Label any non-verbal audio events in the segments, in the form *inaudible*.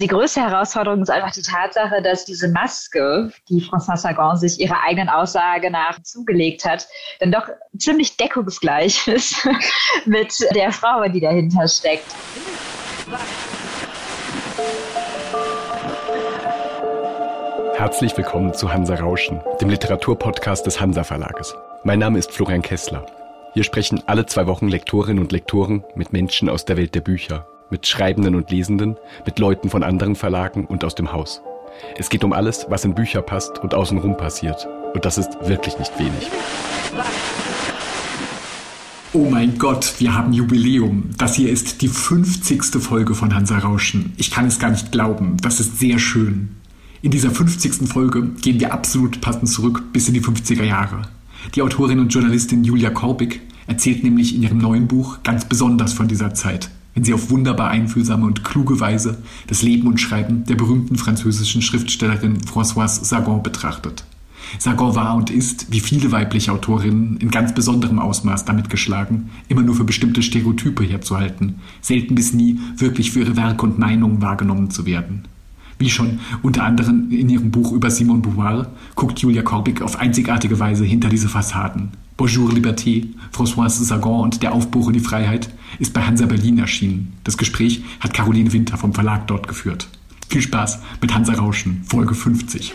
Die größte Herausforderung ist einfach die Tatsache, dass diese Maske, die François Sagan sich ihrer eigenen Aussage nach zugelegt hat, dann doch ziemlich deckungsgleich *laughs* ist mit der Frau, die dahinter steckt. Herzlich willkommen zu Hansa Rauschen, dem Literaturpodcast des Hansa Verlages. Mein Name ist Florian Kessler. Hier sprechen alle zwei Wochen Lektorinnen und Lektoren mit Menschen aus der Welt der Bücher mit Schreibenden und Lesenden, mit Leuten von anderen Verlagen und aus dem Haus. Es geht um alles, was in Bücher passt und außenrum passiert. Und das ist wirklich nicht wenig. Oh mein Gott, wir haben Jubiläum. Das hier ist die 50. Folge von Hansa Rauschen. Ich kann es gar nicht glauben. Das ist sehr schön. In dieser 50. Folge gehen wir absolut passend zurück bis in die 50er Jahre. Die Autorin und Journalistin Julia Korbig erzählt nämlich in ihrem neuen Buch ganz besonders von dieser Zeit wenn sie auf wunderbar einfühlsame und kluge Weise das Leben und Schreiben der berühmten französischen Schriftstellerin Françoise Sagan betrachtet. Sagan war und ist, wie viele weibliche Autorinnen, in ganz besonderem Ausmaß damit geschlagen, immer nur für bestimmte Stereotype herzuhalten, selten bis nie wirklich für ihre Werke und Meinungen wahrgenommen zu werden. Wie schon unter anderem in ihrem Buch über Simone Beauvoir guckt Julia Korbig auf einzigartige Weise hinter diese Fassaden. Bonjour Liberté, Françoise Sagan und Der Aufbruch in die Freiheit ist bei Hansa Berlin erschienen. Das Gespräch hat Caroline Winter vom Verlag dort geführt. Viel Spaß mit Hansa Rauschen, Folge 50.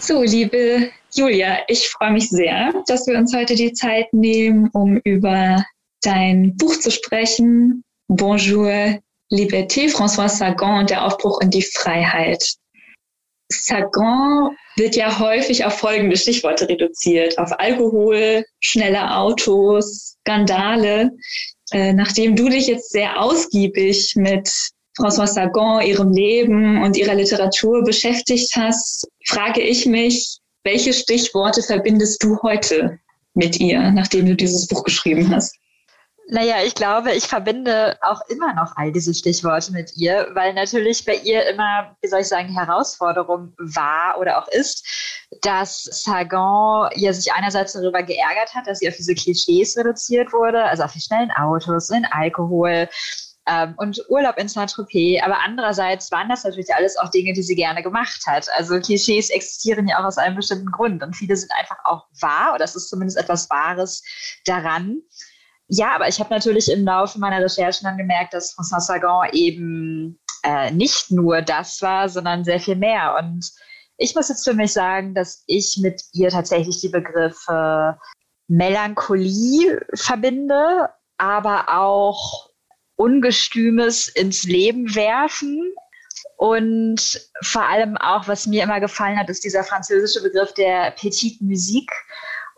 So, liebe Julia, ich freue mich sehr, dass wir uns heute die Zeit nehmen, um über dein Buch zu sprechen. Bonjour Liberté, François Sagan und der Aufbruch in die Freiheit. Sagan wird ja häufig auf folgende Stichworte reduziert. Auf Alkohol, schnelle Autos, Skandale. Äh, nachdem du dich jetzt sehr ausgiebig mit François Sagan, ihrem Leben und ihrer Literatur beschäftigt hast, frage ich mich, welche Stichworte verbindest du heute mit ihr, nachdem du dieses Buch geschrieben hast? Naja, ich glaube, ich verbinde auch immer noch all diese Stichworte mit ihr, weil natürlich bei ihr immer, wie soll ich sagen, Herausforderung war oder auch ist, dass Sagan ja sich einerseits darüber geärgert hat, dass sie auf diese Klischees reduziert wurde, also auf die schnellen Autos, den Alkohol, ähm, und Urlaub in Saint-Tropez. Aber andererseits waren das natürlich alles auch Dinge, die sie gerne gemacht hat. Also Klischees existieren ja auch aus einem bestimmten Grund und viele sind einfach auch wahr oder es ist zumindest etwas Wahres daran. Ja, aber ich habe natürlich im Laufe meiner Recherchen dann gemerkt, dass François Sagan eben äh, nicht nur das war, sondern sehr viel mehr. Und ich muss jetzt für mich sagen, dass ich mit ihr tatsächlich die Begriffe Melancholie verbinde, aber auch Ungestümes ins Leben werfen. Und vor allem auch, was mir immer gefallen hat, ist dieser französische Begriff der Petite Musique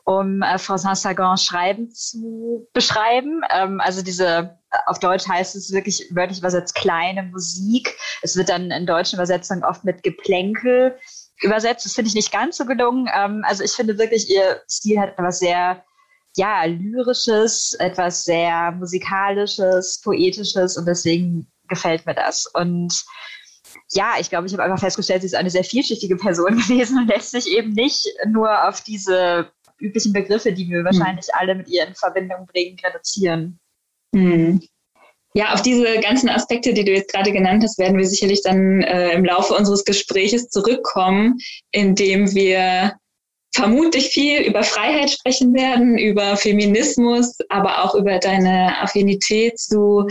um äh, François Sagan Schreiben zu beschreiben. Ähm, also diese, äh, auf Deutsch heißt es wirklich wörtlich übersetzt kleine Musik. Es wird dann in deutschen Übersetzungen oft mit Geplänkel übersetzt. Das finde ich nicht ganz so gelungen. Ähm, also ich finde wirklich, ihr Stil hat etwas sehr ja, lyrisches, etwas sehr musikalisches, poetisches und deswegen gefällt mir das. Und ja, ich glaube, ich habe einfach festgestellt, sie ist eine sehr vielschichtige Person *laughs* gewesen und lässt sich eben nicht nur auf diese üblichen Begriffe, die wir hm. wahrscheinlich alle mit ihr in Verbindung bringen, reduzieren. Hm. Ja, auf diese ganzen Aspekte, die du jetzt gerade genannt hast, werden wir sicherlich dann äh, im Laufe unseres Gespräches zurückkommen, indem wir vermutlich viel über Freiheit sprechen werden, über Feminismus, aber auch über deine Affinität zu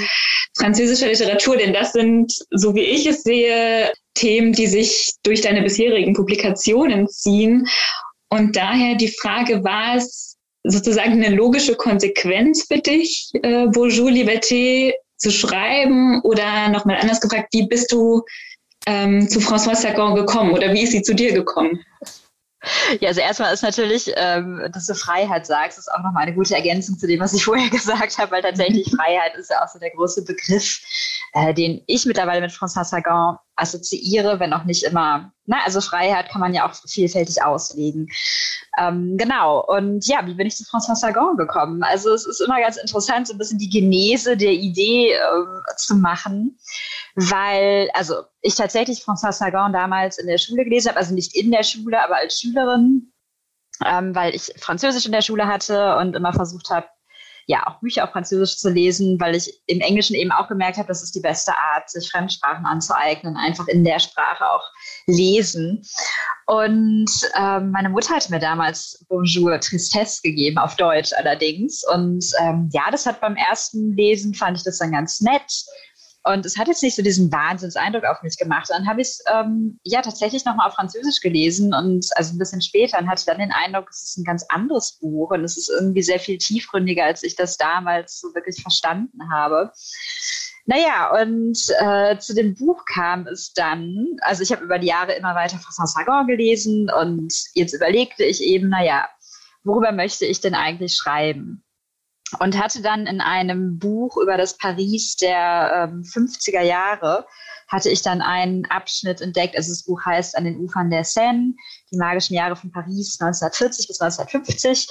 französischer Literatur, denn das sind, so wie ich es sehe, Themen, die sich durch deine bisherigen Publikationen ziehen und daher die Frage, war es sozusagen eine logische Konsequenz für dich, äh, Bonjour Liberté zu schreiben? Oder nochmal anders gefragt, wie bist du ähm, zu François Sagan gekommen oder wie ist sie zu dir gekommen? *laughs* Ja, also erstmal ist natürlich, ähm, dass du Freiheit sagst, ist auch nochmal eine gute Ergänzung zu dem, was ich vorher *laughs* gesagt habe, weil tatsächlich Freiheit ist ja auch so der große Begriff, äh, den ich mittlerweile mit François Sagan assoziiere, wenn auch nicht immer. Na, also Freiheit kann man ja auch vielfältig auslegen. Ähm, genau. Und ja, wie bin ich zu François Sagan gekommen? Also es ist immer ganz interessant, so ein bisschen die Genese der Idee äh, zu machen weil, also ich tatsächlich François Sagan damals in der Schule gelesen habe, also nicht in der Schule, aber als Schülerin, ähm, weil ich Französisch in der Schule hatte und immer versucht habe, ja auch Bücher auf Französisch zu lesen, weil ich im Englischen eben auch gemerkt habe, das ist die beste Art, sich Fremdsprachen anzueignen, einfach in der Sprache auch lesen. Und ähm, meine Mutter hat mir damals Bonjour Tristesse gegeben, auf Deutsch allerdings. Und ähm, ja, das hat beim ersten Lesen fand ich das dann ganz nett. Und es hat jetzt nicht so diesen Wahnsinnseindruck auf mich gemacht. Dann habe ich es ähm, ja tatsächlich nochmal auf Französisch gelesen und also ein bisschen später und hatte dann den Eindruck, es ist ein ganz anderes Buch und es ist irgendwie sehr viel tiefgründiger, als ich das damals so wirklich verstanden habe. Naja, und äh, zu dem Buch kam es dann, also ich habe über die Jahre immer weiter François Sagan gelesen und jetzt überlegte ich eben, naja, worüber möchte ich denn eigentlich schreiben? Und hatte dann in einem Buch über das Paris der ähm, 50er Jahre, hatte ich dann einen Abschnitt entdeckt. Also das Buch heißt An den Ufern der Seine, die magischen Jahre von Paris 1940 bis 1950.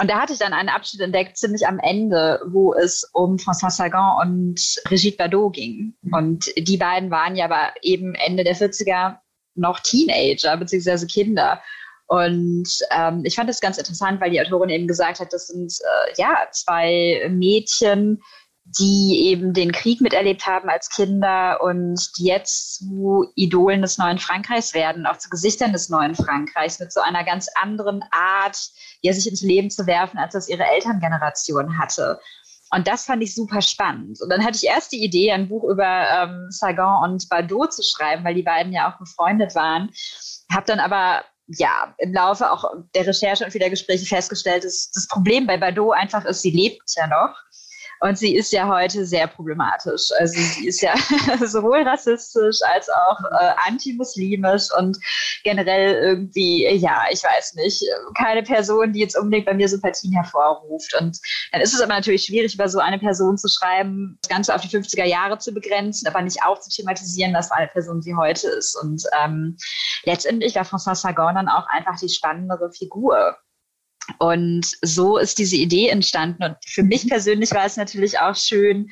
Und da hatte ich dann einen Abschnitt entdeckt, ziemlich am Ende, wo es um François Sagan und Brigitte Bardot ging. Und die beiden waren ja aber eben Ende der 40er noch Teenager beziehungsweise Kinder. Und ähm, ich fand das ganz interessant, weil die Autorin eben gesagt hat, das sind äh, ja zwei Mädchen, die eben den Krieg miterlebt haben als Kinder und die jetzt zu Idolen des neuen Frankreichs werden, auch zu Gesichtern des neuen Frankreichs mit so einer ganz anderen Art, ja, sich ins Leben zu werfen, als das ihre Elterngeneration hatte. Und das fand ich super spannend. Und dann hatte ich erst die Idee, ein Buch über ähm, Sagan und Bardot zu schreiben, weil die beiden ja auch befreundet waren. Habe dann aber ja, im Laufe auch der Recherche und vieler Gespräche festgestellt, dass das Problem bei Bardot einfach ist, sie lebt ja noch. Und sie ist ja heute sehr problematisch. Also sie ist ja *laughs* sowohl rassistisch als auch äh, antimuslimisch und generell irgendwie, ja, ich weiß nicht, keine Person, die jetzt unbedingt bei mir Sympathien hervorruft. Und dann ist es aber natürlich schwierig, über so eine Person zu schreiben, das Ganze auf die 50er Jahre zu begrenzen, aber nicht auch zu thematisieren, was für eine Person sie heute ist. Und ähm, letztendlich war François Sagan dann auch einfach die spannendere Figur. Und so ist diese Idee entstanden. Und für mich persönlich war es natürlich auch schön,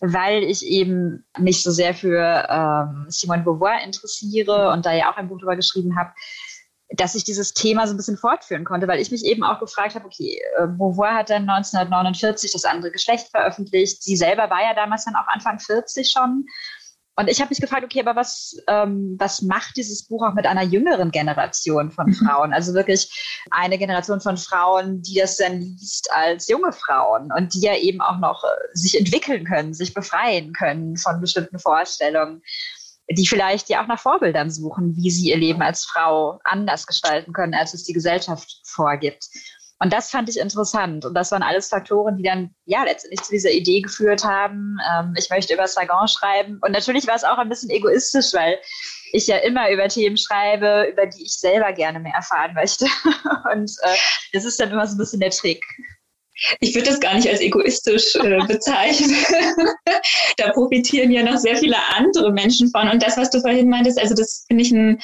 weil ich eben mich so sehr für ähm, Simone Beauvoir interessiere und da ja auch ein Buch darüber geschrieben habe, dass ich dieses Thema so ein bisschen fortführen konnte, weil ich mich eben auch gefragt habe, okay, äh, Beauvoir hat dann 1949 das andere Geschlecht veröffentlicht. Sie selber war ja damals dann auch Anfang 40 schon. Und ich habe mich gefragt, okay, aber was, ähm, was macht dieses Buch auch mit einer jüngeren Generation von mhm. Frauen? Also wirklich eine Generation von Frauen, die das dann liest als junge Frauen und die ja eben auch noch äh, sich entwickeln können, sich befreien können von bestimmten Vorstellungen, die vielleicht ja auch nach Vorbildern suchen, wie sie ihr Leben als Frau anders gestalten können, als es die Gesellschaft vorgibt. Und das fand ich interessant. Und das waren alles Faktoren, die dann ja letztendlich zu dieser Idee geführt haben. Ähm, ich möchte über Sagan schreiben. Und natürlich war es auch ein bisschen egoistisch, weil ich ja immer über Themen schreibe, über die ich selber gerne mehr erfahren möchte. *laughs* Und äh, das ist dann immer so ein bisschen der Trick. Ich würde das gar nicht als egoistisch äh, *laughs* bezeichnen. da profitieren ja noch sehr viele andere Menschen von. Und das, was du vorhin meintest, also das finde ich ein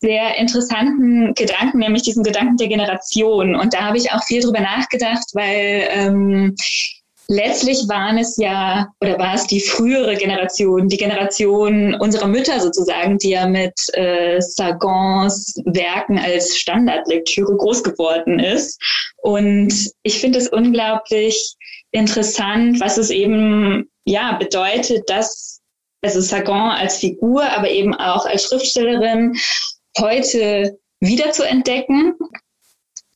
sehr interessanten Gedanken, nämlich diesen Gedanken der Generation. Und da habe ich auch viel drüber nachgedacht, weil ähm, letztlich waren es ja, oder war es die frühere Generation, die Generation unserer Mütter sozusagen, die ja mit äh, Sagans Werken als Standardlektüre groß geworden ist. Und ich finde es unglaublich interessant, was es eben ja bedeutet, dass also Sagan als Figur, aber eben auch als Schriftstellerin heute wieder zu entdecken,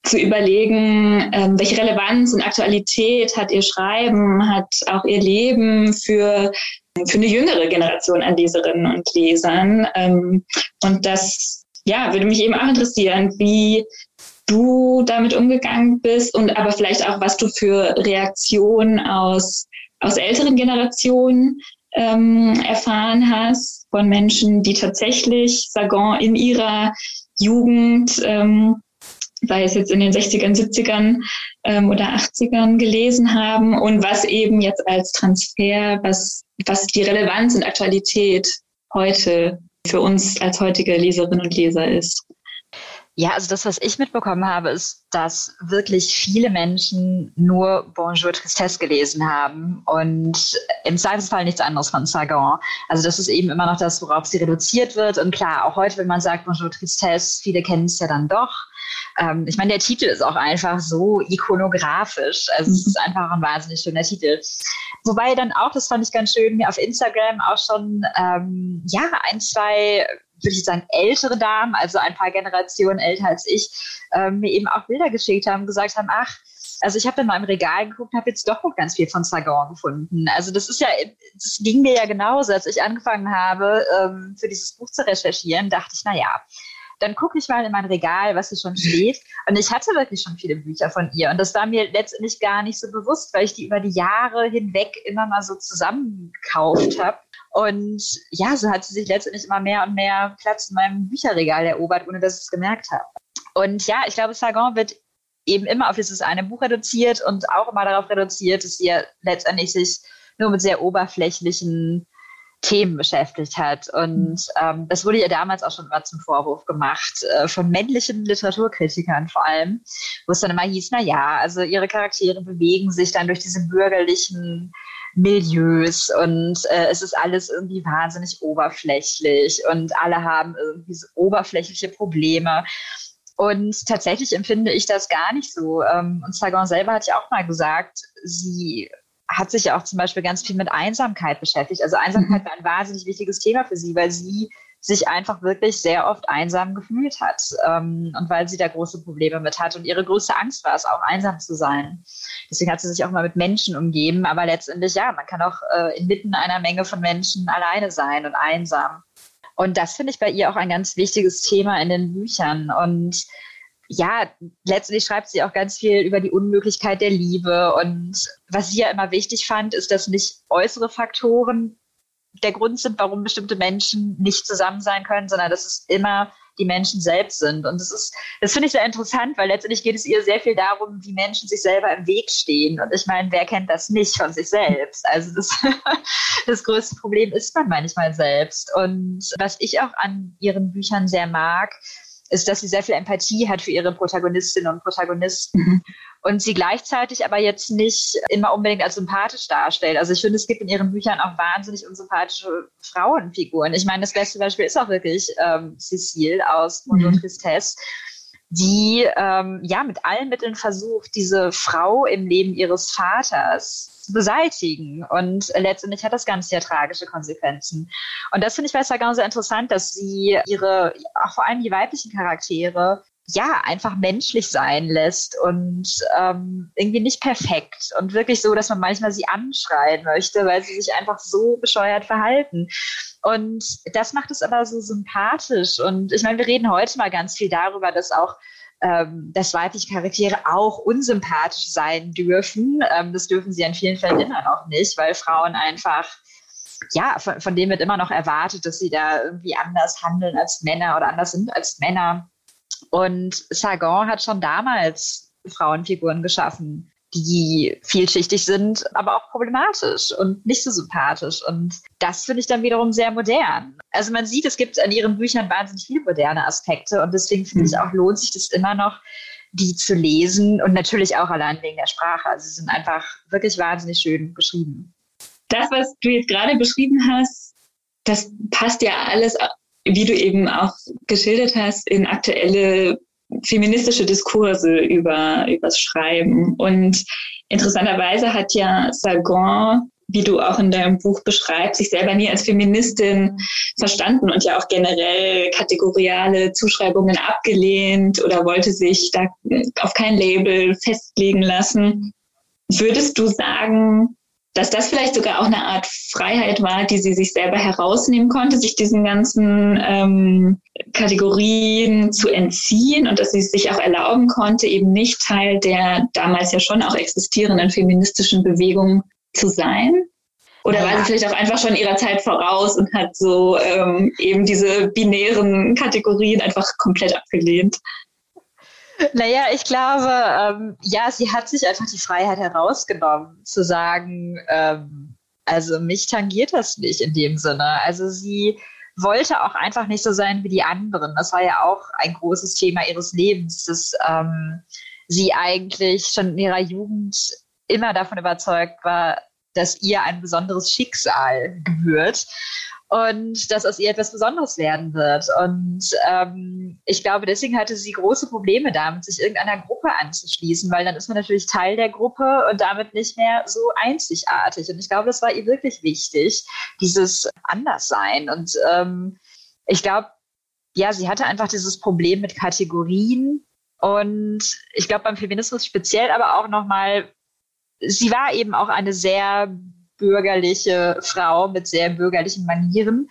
zu überlegen, ähm, welche Relevanz und Aktualität hat ihr Schreiben, hat auch ihr Leben für, für eine jüngere Generation an Leserinnen und Lesern. Ähm, und das ja, würde mich eben auch interessieren, wie du damit umgegangen bist und aber vielleicht auch, was du für Reaktionen aus, aus älteren Generationen ähm, erfahren hast von Menschen, die tatsächlich Sagan in ihrer Jugend, ähm, sei es jetzt in den 60ern, 70ern ähm, oder 80ern gelesen haben und was eben jetzt als Transfer, was, was die Relevanz und Aktualität heute für uns als heutige Leserinnen und Leser ist. Ja, also das, was ich mitbekommen habe, ist, dass wirklich viele Menschen nur Bonjour Tristesse gelesen haben und im Zweifelsfall nichts anderes von Sagan. Also das ist eben immer noch das, worauf sie reduziert wird. Und klar, auch heute, wenn man sagt Bonjour Tristesse, viele kennen es ja dann doch. ähm, ich meine, der Titel ist auch einfach so ikonografisch. Also es ist einfach ein wahnsinnig schöner Titel. Wobei dann auch, das fand ich ganz schön, mir auf Instagram auch schon ähm, ja ein, zwei würde ich sagen, ältere Damen, also ein paar Generationen älter als ich, ähm, mir eben auch Bilder geschickt haben, gesagt haben, ach, also ich habe mal im Regal geguckt, habe jetzt doch noch ganz viel von Sagan gefunden. Also das ist ja, das ging mir ja genauso, als ich angefangen habe, ähm, für dieses Buch zu recherchieren, dachte ich, na ja, dann gucke ich mal in mein Regal, was hier schon steht. Und ich hatte wirklich schon viele Bücher von ihr. Und das war mir letztendlich gar nicht so bewusst, weil ich die über die Jahre hinweg immer mal so zusammengekauft habe. Und ja, so hat sie sich letztendlich immer mehr und mehr Platz in meinem Bücherregal erobert, ohne dass ich es gemerkt habe. Und ja, ich glaube, Sagan wird eben immer auf dieses eine Buch reduziert und auch immer darauf reduziert, dass sie ja letztendlich sich nur mit sehr oberflächlichen Themen beschäftigt hat. Und ähm, das wurde ihr damals auch schon mal zum Vorwurf gemacht, äh, von männlichen Literaturkritikern vor allem, wo es dann immer hieß, na ja, also ihre Charaktere bewegen sich dann durch diese bürgerlichen Milieus und äh, es ist alles irgendwie wahnsinnig oberflächlich und alle haben irgendwie so oberflächliche Probleme. Und tatsächlich empfinde ich das gar nicht so. Ähm, und Sagan selber hat ja auch mal gesagt, sie hat sich ja auch zum Beispiel ganz viel mit Einsamkeit beschäftigt. Also Einsamkeit mhm. war ein wahnsinnig wichtiges Thema für sie, weil sie sich einfach wirklich sehr oft einsam gefühlt hat ähm, und weil sie da große Probleme mit hat. Und ihre größte Angst war es auch, einsam zu sein. Deswegen hat sie sich auch mal mit Menschen umgeben. Aber letztendlich, ja, man kann auch äh, inmitten einer Menge von Menschen alleine sein und einsam. Und das finde ich bei ihr auch ein ganz wichtiges Thema in den Büchern. Und ja, letztendlich schreibt sie auch ganz viel über die Unmöglichkeit der Liebe. Und was sie ja immer wichtig fand, ist, dass nicht äußere Faktoren der Grund sind, warum bestimmte Menschen nicht zusammen sein können, sondern dass es immer die Menschen selbst sind. Und das ist, das finde ich sehr interessant, weil letztendlich geht es ihr sehr viel darum, wie Menschen sich selber im Weg stehen. Und ich meine, wer kennt das nicht von sich selbst? Also das, *laughs* das größte Problem ist man manchmal selbst. Und was ich auch an ihren Büchern sehr mag, ist, dass sie sehr viel Empathie hat für ihre Protagonistinnen und Protagonisten mhm. und sie gleichzeitig aber jetzt nicht immer unbedingt als sympathisch darstellt. Also ich finde, es gibt in ihren Büchern auch wahnsinnig unsympathische Frauenfiguren. Ich meine, das beste Beispiel ist auch wirklich ähm, Cecile aus Mundo mhm. Tristesse die ähm, ja mit allen Mitteln versucht, diese Frau im Leben ihres Vaters zu beseitigen. Und letztendlich hat das Ganze ja tragische Konsequenzen. Und das finde ich bei Sagan sehr interessant, dass sie ihre, auch vor allem die weiblichen Charaktere, ja, einfach menschlich sein lässt und ähm, irgendwie nicht perfekt und wirklich so, dass man manchmal sie anschreien möchte, weil sie sich einfach so bescheuert verhalten. Und das macht es aber so sympathisch. Und ich meine, wir reden heute mal ganz viel darüber, dass auch ähm, dass weibliche Charaktere auch unsympathisch sein dürfen. Ähm, das dürfen sie in vielen Fällen immer noch nicht, weil Frauen einfach ja, von, von denen wird immer noch erwartet, dass sie da irgendwie anders handeln als Männer oder anders sind als Männer. Und Sagan hat schon damals Frauenfiguren geschaffen, die vielschichtig sind, aber auch problematisch und nicht so sympathisch. Und das finde ich dann wiederum sehr modern. Also man sieht, es gibt an ihren Büchern wahnsinnig viele moderne Aspekte und deswegen finde ich mhm. auch, lohnt sich das immer noch, die zu lesen und natürlich auch allein wegen der Sprache. Also sie sind einfach wirklich wahnsinnig schön geschrieben. Das, was du jetzt gerade beschrieben hast, das passt ja alles, wie du eben auch geschildert hast, in aktuelle feministische Diskurse über übers Schreiben. Und interessanterweise hat ja Sagan, wie du auch in deinem Buch beschreibst, sich selber nie als Feministin verstanden und ja auch generell kategoriale Zuschreibungen abgelehnt oder wollte sich da auf kein Label festlegen lassen. Würdest du sagen, dass das vielleicht sogar auch eine Art Freiheit war, die sie sich selber herausnehmen konnte, sich diesen ganzen ähm, Kategorien zu entziehen und dass sie es sich auch erlauben konnte, eben nicht Teil der damals ja schon auch existierenden feministischen Bewegung zu sein? Oder ja. war sie vielleicht auch einfach schon ihrer Zeit voraus und hat so ähm, eben diese binären Kategorien einfach komplett abgelehnt? Naja, ich glaube, ähm, ja, sie hat sich einfach die Freiheit herausgenommen, zu sagen, ähm, also mich tangiert das nicht in dem Sinne. Also sie wollte auch einfach nicht so sein wie die anderen. Das war ja auch ein großes Thema ihres Lebens, dass ähm, sie eigentlich schon in ihrer Jugend immer davon überzeugt war, dass ihr ein besonderes Schicksal gebührt und dass aus ihr etwas Besonderes werden wird. Und ähm, ich glaube, deswegen hatte sie große Probleme damit, sich irgendeiner Gruppe anzuschließen, weil dann ist man natürlich Teil der Gruppe und damit nicht mehr so einzigartig. Und ich glaube, das war ihr wirklich wichtig, dieses Anderssein. Und ähm, ich glaube, ja, sie hatte einfach dieses Problem mit Kategorien. Und ich glaube, beim Feminismus speziell aber auch nochmal, sie war eben auch eine sehr bürgerliche Frau mit sehr bürgerlichen Manieren.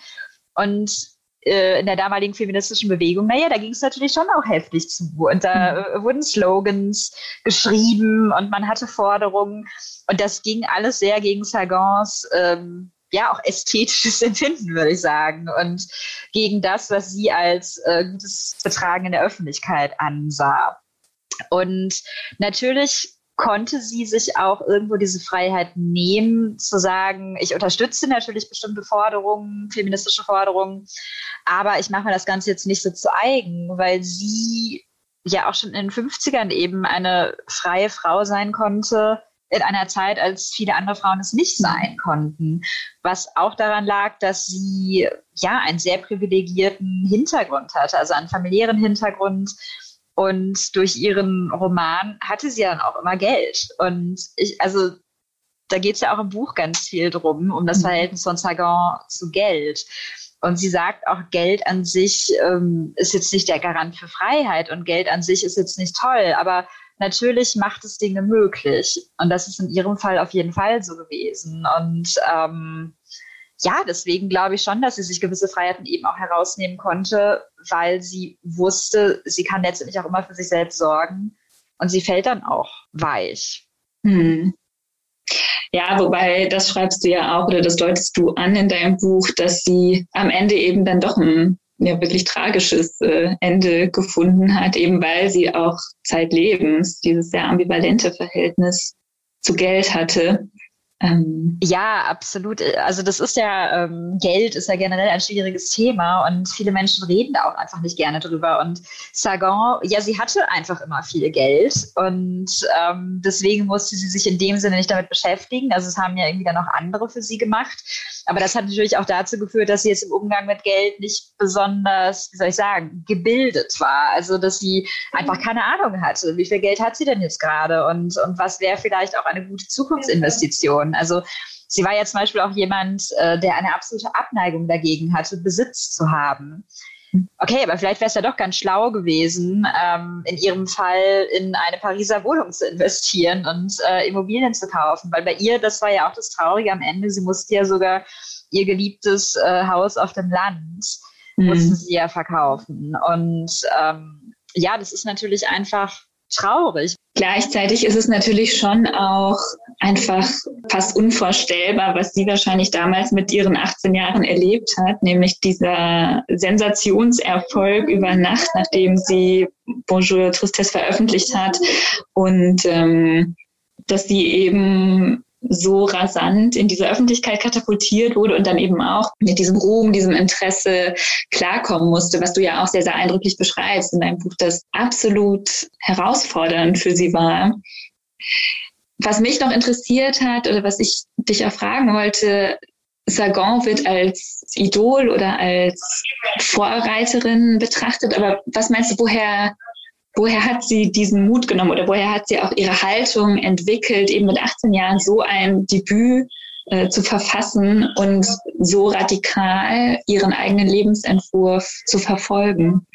Und äh, in der damaligen feministischen Bewegung, naja, da ging es natürlich schon auch heftig zu. Und da mhm. äh, wurden Slogans geschrieben und man hatte Forderungen. Und das ging alles sehr gegen Sagons, ähm, ja, auch ästhetisches *laughs* Empfinden, würde ich sagen. Und gegen das, was sie als äh, gutes Betragen in der Öffentlichkeit ansah. Und natürlich konnte sie sich auch irgendwo diese Freiheit nehmen, zu sagen, ich unterstütze natürlich bestimmte Forderungen, feministische Forderungen, aber ich mache mir das Ganze jetzt nicht so zu eigen, weil sie ja auch schon in den 50ern eben eine freie Frau sein konnte, in einer Zeit, als viele andere Frauen es nicht sein konnten. Was auch daran lag, dass sie ja einen sehr privilegierten Hintergrund hatte, also einen familiären Hintergrund, und durch ihren Roman hatte sie dann auch immer Geld. Und ich, also da geht es ja auch im Buch ganz viel drum, um das mhm. Verhältnis von Sagan zu Geld. Und sie sagt auch, Geld an sich ähm, ist jetzt nicht der Garant für Freiheit und Geld an sich ist jetzt nicht toll, aber natürlich macht es Dinge möglich. Und das ist in ihrem Fall auf jeden Fall so gewesen. Und ähm, ja, deswegen glaube ich schon, dass sie sich gewisse Freiheiten eben auch herausnehmen konnte, weil sie wusste, sie kann letztendlich auch immer für sich selbst sorgen und sie fällt dann auch weich. Hm. Ja, wobei das schreibst du ja auch oder das deutest du an in deinem Buch, dass sie am Ende eben dann doch ein ja, wirklich tragisches äh, Ende gefunden hat, eben weil sie auch zeitlebens dieses sehr ambivalente Verhältnis zu Geld hatte ähm, ja, absolut. Also das ist ja, ähm, Geld ist ja generell ein schwieriges Thema und viele Menschen reden da auch einfach nicht gerne drüber. Und Sagan, ja, sie hatte einfach immer viel Geld und ähm, deswegen musste sie sich in dem Sinne nicht damit beschäftigen. Also es haben ja irgendwie dann auch andere für sie gemacht. Aber das hat natürlich auch dazu geführt, dass sie jetzt im Umgang mit Geld nicht besonders, wie soll ich sagen, gebildet war. Also dass sie einfach keine Ahnung hatte, wie viel Geld hat sie denn jetzt gerade und, und was wäre vielleicht auch eine gute Zukunftsinvestition. Also sie war ja zum Beispiel auch jemand, äh, der eine absolute Abneigung dagegen hatte, Besitz zu haben. Okay, aber vielleicht wäre es ja doch ganz schlau gewesen, ähm, in ihrem Fall in eine Pariser Wohnung zu investieren und äh, Immobilien zu kaufen. Weil bei ihr, das war ja auch das Traurige am Ende, sie musste ja sogar ihr geliebtes äh, Haus auf dem Land, mhm. musste sie ja verkaufen. Und ähm, ja, das ist natürlich einfach traurig. Gleichzeitig ist es natürlich schon auch einfach fast unvorstellbar, was sie wahrscheinlich damals mit ihren 18 Jahren erlebt hat, nämlich dieser Sensationserfolg über Nacht, nachdem sie Bonjour Tristesse veröffentlicht hat und ähm, dass sie eben so rasant in diese Öffentlichkeit katapultiert wurde und dann eben auch mit diesem Ruhm, diesem Interesse klarkommen musste, was du ja auch sehr, sehr eindrücklich beschreibst in deinem Buch, das absolut herausfordernd für sie war. Was mich noch interessiert hat oder was ich dich auch fragen wollte, Sagan wird als Idol oder als Vorreiterin betrachtet, aber was meinst du, woher woher hat sie diesen Mut genommen oder woher hat sie auch ihre Haltung entwickelt, eben mit 18 Jahren so ein Debüt äh, zu verfassen und so radikal ihren eigenen Lebensentwurf zu verfolgen?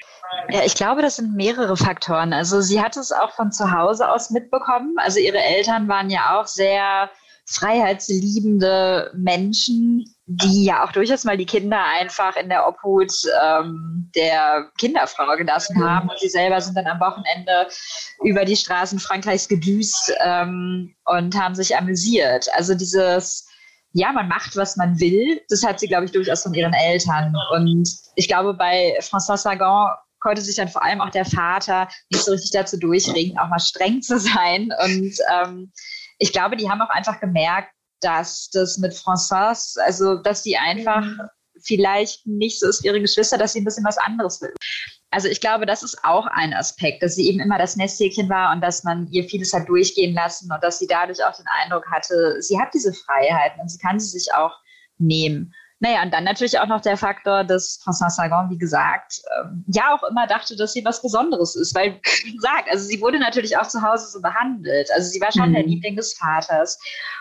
Ja, ich glaube, das sind mehrere Faktoren. Also sie hat es auch von zu Hause aus mitbekommen. Also ihre Eltern waren ja auch sehr freiheitsliebende Menschen, die ja auch durchaus mal die Kinder einfach in der Obhut ähm, der Kinderfrau gelassen mhm. haben. Und sie selber sind dann am Wochenende über die Straßen Frankreichs gedüst ähm, und haben sich amüsiert. Also dieses, ja, man macht, was man will, das hat sie, glaube ich, durchaus von ihren Eltern. Und ich glaube, bei François Sagan konnte sich dann vor allem auch der Vater nicht so richtig dazu durchringen, auch mal streng zu sein. Und ähm, ich glaube, die haben auch einfach gemerkt, dass das mit François, also dass sie einfach mhm. vielleicht nicht so ist wie ihre Geschwister, dass sie ein bisschen was anderes will. Also ich glaube, das ist auch ein Aspekt, dass sie eben immer das Nesthäkchen war und dass man ihr vieles hat durchgehen lassen und dass sie dadurch auch den Eindruck hatte, sie hat diese Freiheiten und sie kann sie sich auch nehmen. Naja, und dann natürlich auch noch der Faktor, dass François Sagan, wie gesagt, ähm, ja auch immer dachte, dass sie was Besonderes ist. Weil, *laughs* wie gesagt, also sie wurde natürlich auch zu Hause so behandelt. Also sie war schon mhm. der Liebling des Vaters.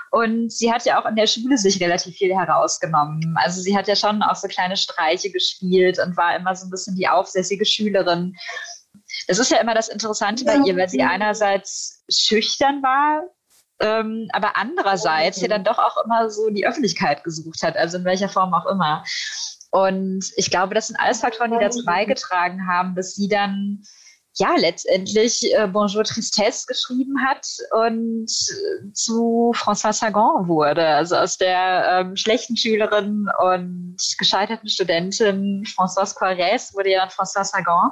Und sie hat ja auch in der Schule sich relativ viel herausgenommen. Also sie hat ja schon auch so kleine Streiche gespielt und war immer so ein bisschen die aufsässige Schülerin. Das ist ja immer das Interessante bei ihr, weil sie einerseits schüchtern war, ähm, aber andererseits ja dann doch auch immer so die Öffentlichkeit gesucht hat, also in welcher Form auch immer. Und ich glaube, das sind alles Faktoren, die dazu beigetragen haben, dass sie dann ja letztendlich äh, Bonjour Tristesse geschrieben hat und äh, zu François Sagan wurde. Also aus der ähm, schlechten Schülerin und gescheiterten Studentin Françoise Poirès wurde ja dann François Sagan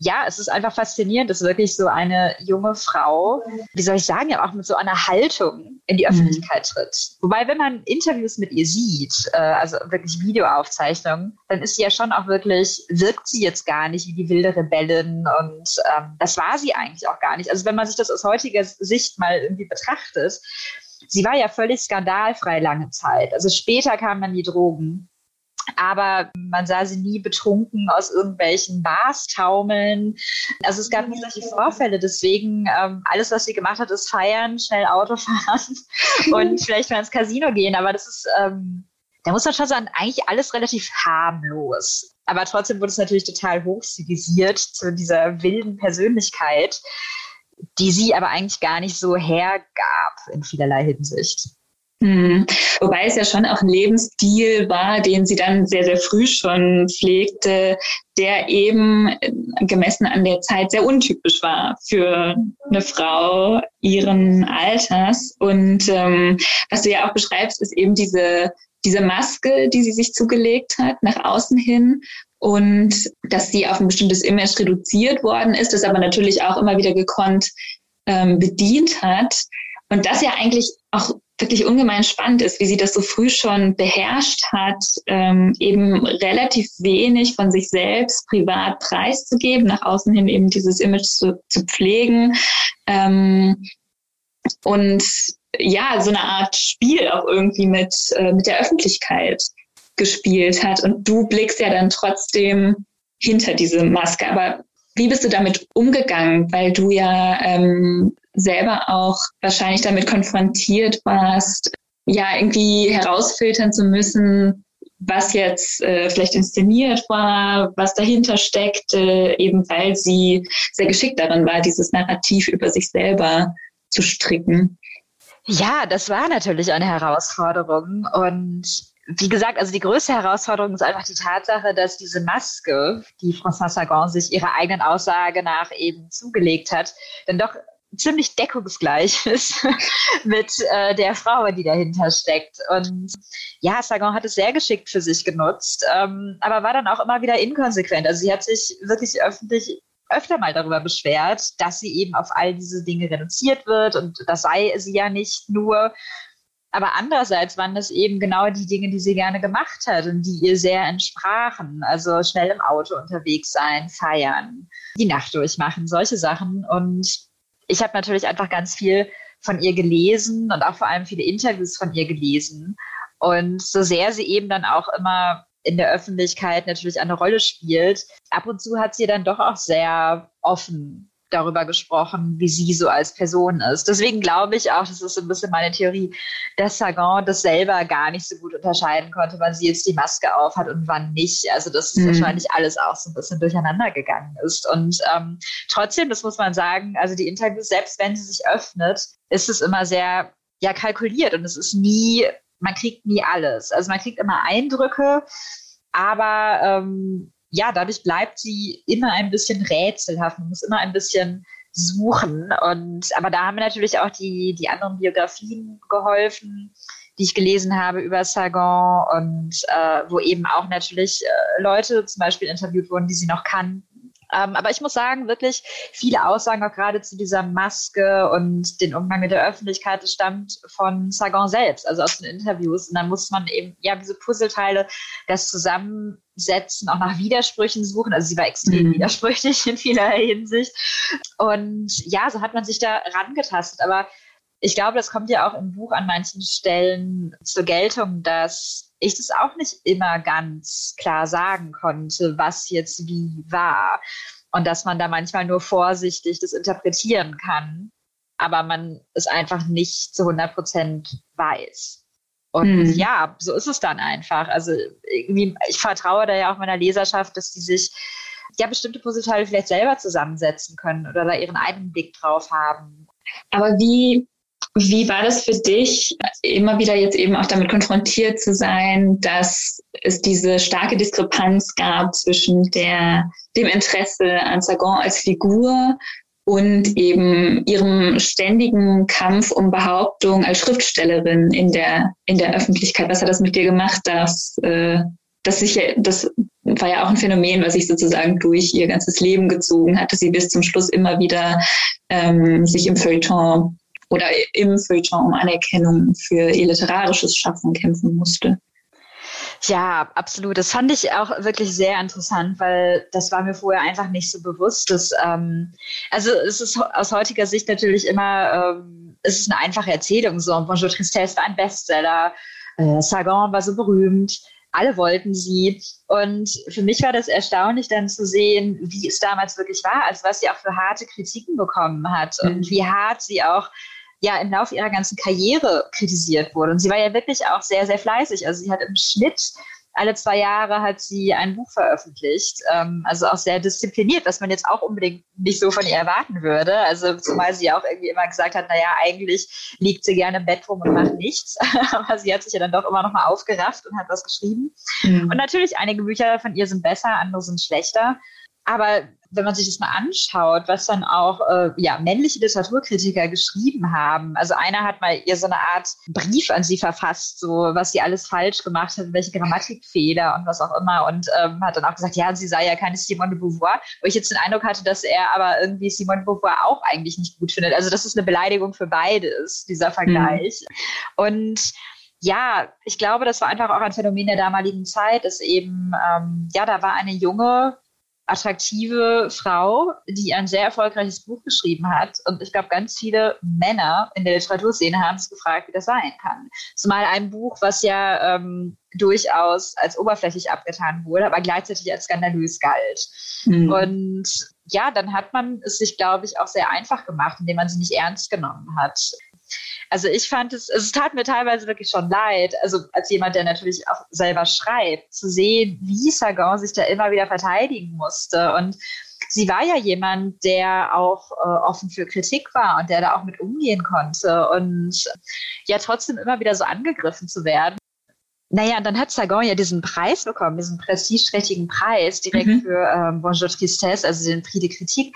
ja, es ist einfach faszinierend, dass wirklich so eine junge Frau, wie soll ich sagen, ja auch mit so einer Haltung in die mhm. Öffentlichkeit tritt. Wobei, wenn man Interviews mit ihr sieht, äh, also wirklich Videoaufzeichnungen, dann ist sie ja schon auch wirklich, wirkt sie jetzt gar nicht wie die wilde Rebellin und ähm, das war sie eigentlich auch gar nicht. Also wenn man sich das aus heutiger Sicht mal irgendwie betrachtet, sie war ja völlig skandalfrei lange Zeit. Also später kamen dann die Drogen aber man sah sie nie betrunken aus irgendwelchen Bars taumeln. Also es gab nie solche Vorfälle. Deswegen ähm, alles, was sie gemacht hat, ist feiern, schnell Auto fahren *laughs* und vielleicht mal ins Casino gehen. Aber das ist, ähm, da muss man schon sagen, eigentlich alles relativ harmlos. Aber trotzdem wurde es natürlich total hochstilisiert zu dieser wilden Persönlichkeit, die sie aber eigentlich gar nicht so hergab in vielerlei Hinsicht. Hm. Wobei es ja schon auch ein Lebensstil war, den sie dann sehr, sehr früh schon pflegte, der eben äh, gemessen an der Zeit sehr untypisch war für eine Frau ihren Alters. Und ähm, was du ja auch beschreibst, ist eben diese, diese Maske, die sie sich zugelegt hat, nach außen hin. Und dass sie auf ein bestimmtes Image reduziert worden ist, das aber natürlich auch immer wieder gekonnt ähm, bedient hat. Und das ja eigentlich auch wirklich ungemein spannend ist, wie sie das so früh schon beherrscht hat, ähm, eben relativ wenig von sich selbst privat preiszugeben, nach außen hin eben dieses Image zu, zu pflegen. Ähm, und ja, so eine Art Spiel auch irgendwie mit, äh, mit der Öffentlichkeit gespielt hat. Und du blickst ja dann trotzdem hinter diese Maske. Aber wie bist du damit umgegangen? Weil du ja ähm, selber auch wahrscheinlich damit konfrontiert warst, ja, irgendwie herausfiltern zu müssen, was jetzt äh, vielleicht inszeniert war, was dahinter steckt, äh, eben weil sie sehr geschickt darin war, dieses Narrativ über sich selber zu stricken. Ja, das war natürlich eine Herausforderung. Und wie gesagt, also die größte Herausforderung ist einfach die Tatsache, dass diese Maske, die François Sagan sich ihrer eigenen Aussage nach eben zugelegt hat, dann doch ziemlich deckungsgleich *laughs* ist mit äh, der Frau, die dahinter steckt. Und ja, Sagan hat es sehr geschickt für sich genutzt, ähm, aber war dann auch immer wieder inkonsequent. Also sie hat sich wirklich öffentlich öfter mal darüber beschwert, dass sie eben auf all diese Dinge reduziert wird und das sei sie ja nicht nur. Aber andererseits waren das eben genau die Dinge, die sie gerne gemacht hat und die ihr sehr entsprachen. Also schnell im Auto unterwegs sein, feiern, die Nacht durchmachen, solche Sachen. Und ich habe natürlich einfach ganz viel von ihr gelesen und auch vor allem viele Interviews von ihr gelesen. Und so sehr sie eben dann auch immer in der Öffentlichkeit natürlich eine Rolle spielt, ab und zu hat sie dann doch auch sehr offen darüber gesprochen, wie sie so als Person ist. Deswegen glaube ich auch, das ist so ein bisschen meine Theorie, dass Sagan das selber gar nicht so gut unterscheiden konnte, wann sie jetzt die Maske auf hat und wann nicht. Also dass mhm. wahrscheinlich alles auch so ein bisschen durcheinander gegangen ist. Und ähm, trotzdem, das muss man sagen, also die Interviews, selbst wenn sie sich öffnet, ist es immer sehr ja kalkuliert und es ist nie, man kriegt nie alles. Also man kriegt immer Eindrücke, aber ähm, ja, dadurch bleibt sie immer ein bisschen rätselhaft. Man muss immer ein bisschen suchen. Und aber da haben natürlich auch die, die anderen Biografien geholfen, die ich gelesen habe über Sagan und äh, wo eben auch natürlich äh, Leute zum Beispiel interviewt wurden, die sie noch kannten ähm, aber ich muss sagen, wirklich viele Aussagen auch gerade zu dieser Maske und den Umgang mit der Öffentlichkeit, das stammt von Sagan selbst, also aus den Interviews. Und dann muss man eben, ja, diese Puzzleteile, das zusammensetzen, auch nach Widersprüchen suchen. Also sie war extrem mhm. widersprüchlich in vielerlei Hinsicht. Und ja, so hat man sich da rangetastet. Aber ich glaube, das kommt ja auch im Buch an manchen Stellen zur Geltung, dass ich das auch nicht immer ganz klar sagen konnte, was jetzt wie war. Und dass man da manchmal nur vorsichtig das interpretieren kann, aber man es einfach nicht zu 100 Prozent weiß. Und hm. ja, so ist es dann einfach. Also irgendwie, ich vertraue da ja auch meiner Leserschaft, dass die sich ja bestimmte Puzzleteile vielleicht selber zusammensetzen können oder da ihren eigenen Blick drauf haben. Aber wie, wie war das für dich, immer wieder jetzt eben auch damit konfrontiert zu sein, dass es diese starke Diskrepanz gab zwischen der, dem Interesse an Sagan als Figur und eben ihrem ständigen Kampf um Behauptung als Schriftstellerin in der, in der Öffentlichkeit. Was hat das mit dir gemacht, dass, äh, dass sich, das war ja auch ein Phänomen, was sich sozusagen durch ihr ganzes Leben gezogen hat, dass sie bis zum Schluss immer wieder ähm, sich im Feuilleton oder im Feuilleton um Anerkennung für ihr literarisches Schaffen kämpfen musste. Ja, absolut. Das fand ich auch wirklich sehr interessant, weil das war mir vorher einfach nicht so bewusst. Dass, ähm, also es ist aus heutiger Sicht natürlich immer, ähm, es ist eine einfache Erzählung. So, Bonjour Tristesse war ein Bestseller, äh, Sagan war so berühmt, alle wollten sie. Und für mich war das erstaunlich dann zu sehen, wie es damals wirklich war, also was sie auch für harte Kritiken bekommen hat mhm. und wie hart sie auch ja im Laufe ihrer ganzen Karriere kritisiert wurde. Und sie war ja wirklich auch sehr, sehr fleißig. Also sie hat im Schnitt alle zwei Jahre hat sie ein Buch veröffentlicht. Ähm, also auch sehr diszipliniert, was man jetzt auch unbedingt nicht so von ihr erwarten würde. Also zumal sie auch irgendwie immer gesagt hat, naja, eigentlich liegt sie gerne im Bett rum und macht nichts. *laughs* Aber sie hat sich ja dann doch immer noch mal aufgerafft und hat was geschrieben. Mhm. Und natürlich, einige Bücher von ihr sind besser, andere sind schlechter. Aber wenn man sich das mal anschaut, was dann auch äh, ja, männliche Literaturkritiker geschrieben haben. Also einer hat mal ihr so eine Art Brief an sie verfasst, so was sie alles falsch gemacht hat, welche Grammatikfehler und was auch immer. Und ähm, hat dann auch gesagt, ja, sie sei ja keine Simone de Beauvoir. Wo ich jetzt den Eindruck hatte, dass er aber irgendwie Simone de Beauvoir auch eigentlich nicht gut findet. Also dass es eine Beleidigung für beide ist, dieser Vergleich. Mhm. Und ja, ich glaube, das war einfach auch ein Phänomen der damaligen Zeit, dass eben, ähm, ja, da war eine junge attraktive Frau, die ein sehr erfolgreiches Buch geschrieben hat. Und ich glaube, ganz viele Männer in der Literaturszene haben sich gefragt, wie das sein kann. Zumal ein Buch, was ja ähm, durchaus als oberflächlich abgetan wurde, aber gleichzeitig als skandalös galt. Mhm. Und ja, dann hat man es sich, glaube ich, auch sehr einfach gemacht, indem man sie nicht ernst genommen hat. Also ich fand es, es tat mir teilweise wirklich schon leid, also als jemand, der natürlich auch selber schreibt, zu sehen, wie Sagan sich da immer wieder verteidigen musste. Und sie war ja jemand, der auch äh, offen für Kritik war und der da auch mit umgehen konnte und ja trotzdem immer wieder so angegriffen zu werden. Naja, und dann hat Sagan ja diesen Preis bekommen, diesen prestigeträchtigen Preis direkt mhm. für ähm, Bonjour Tristesse, also den Prix de Critique.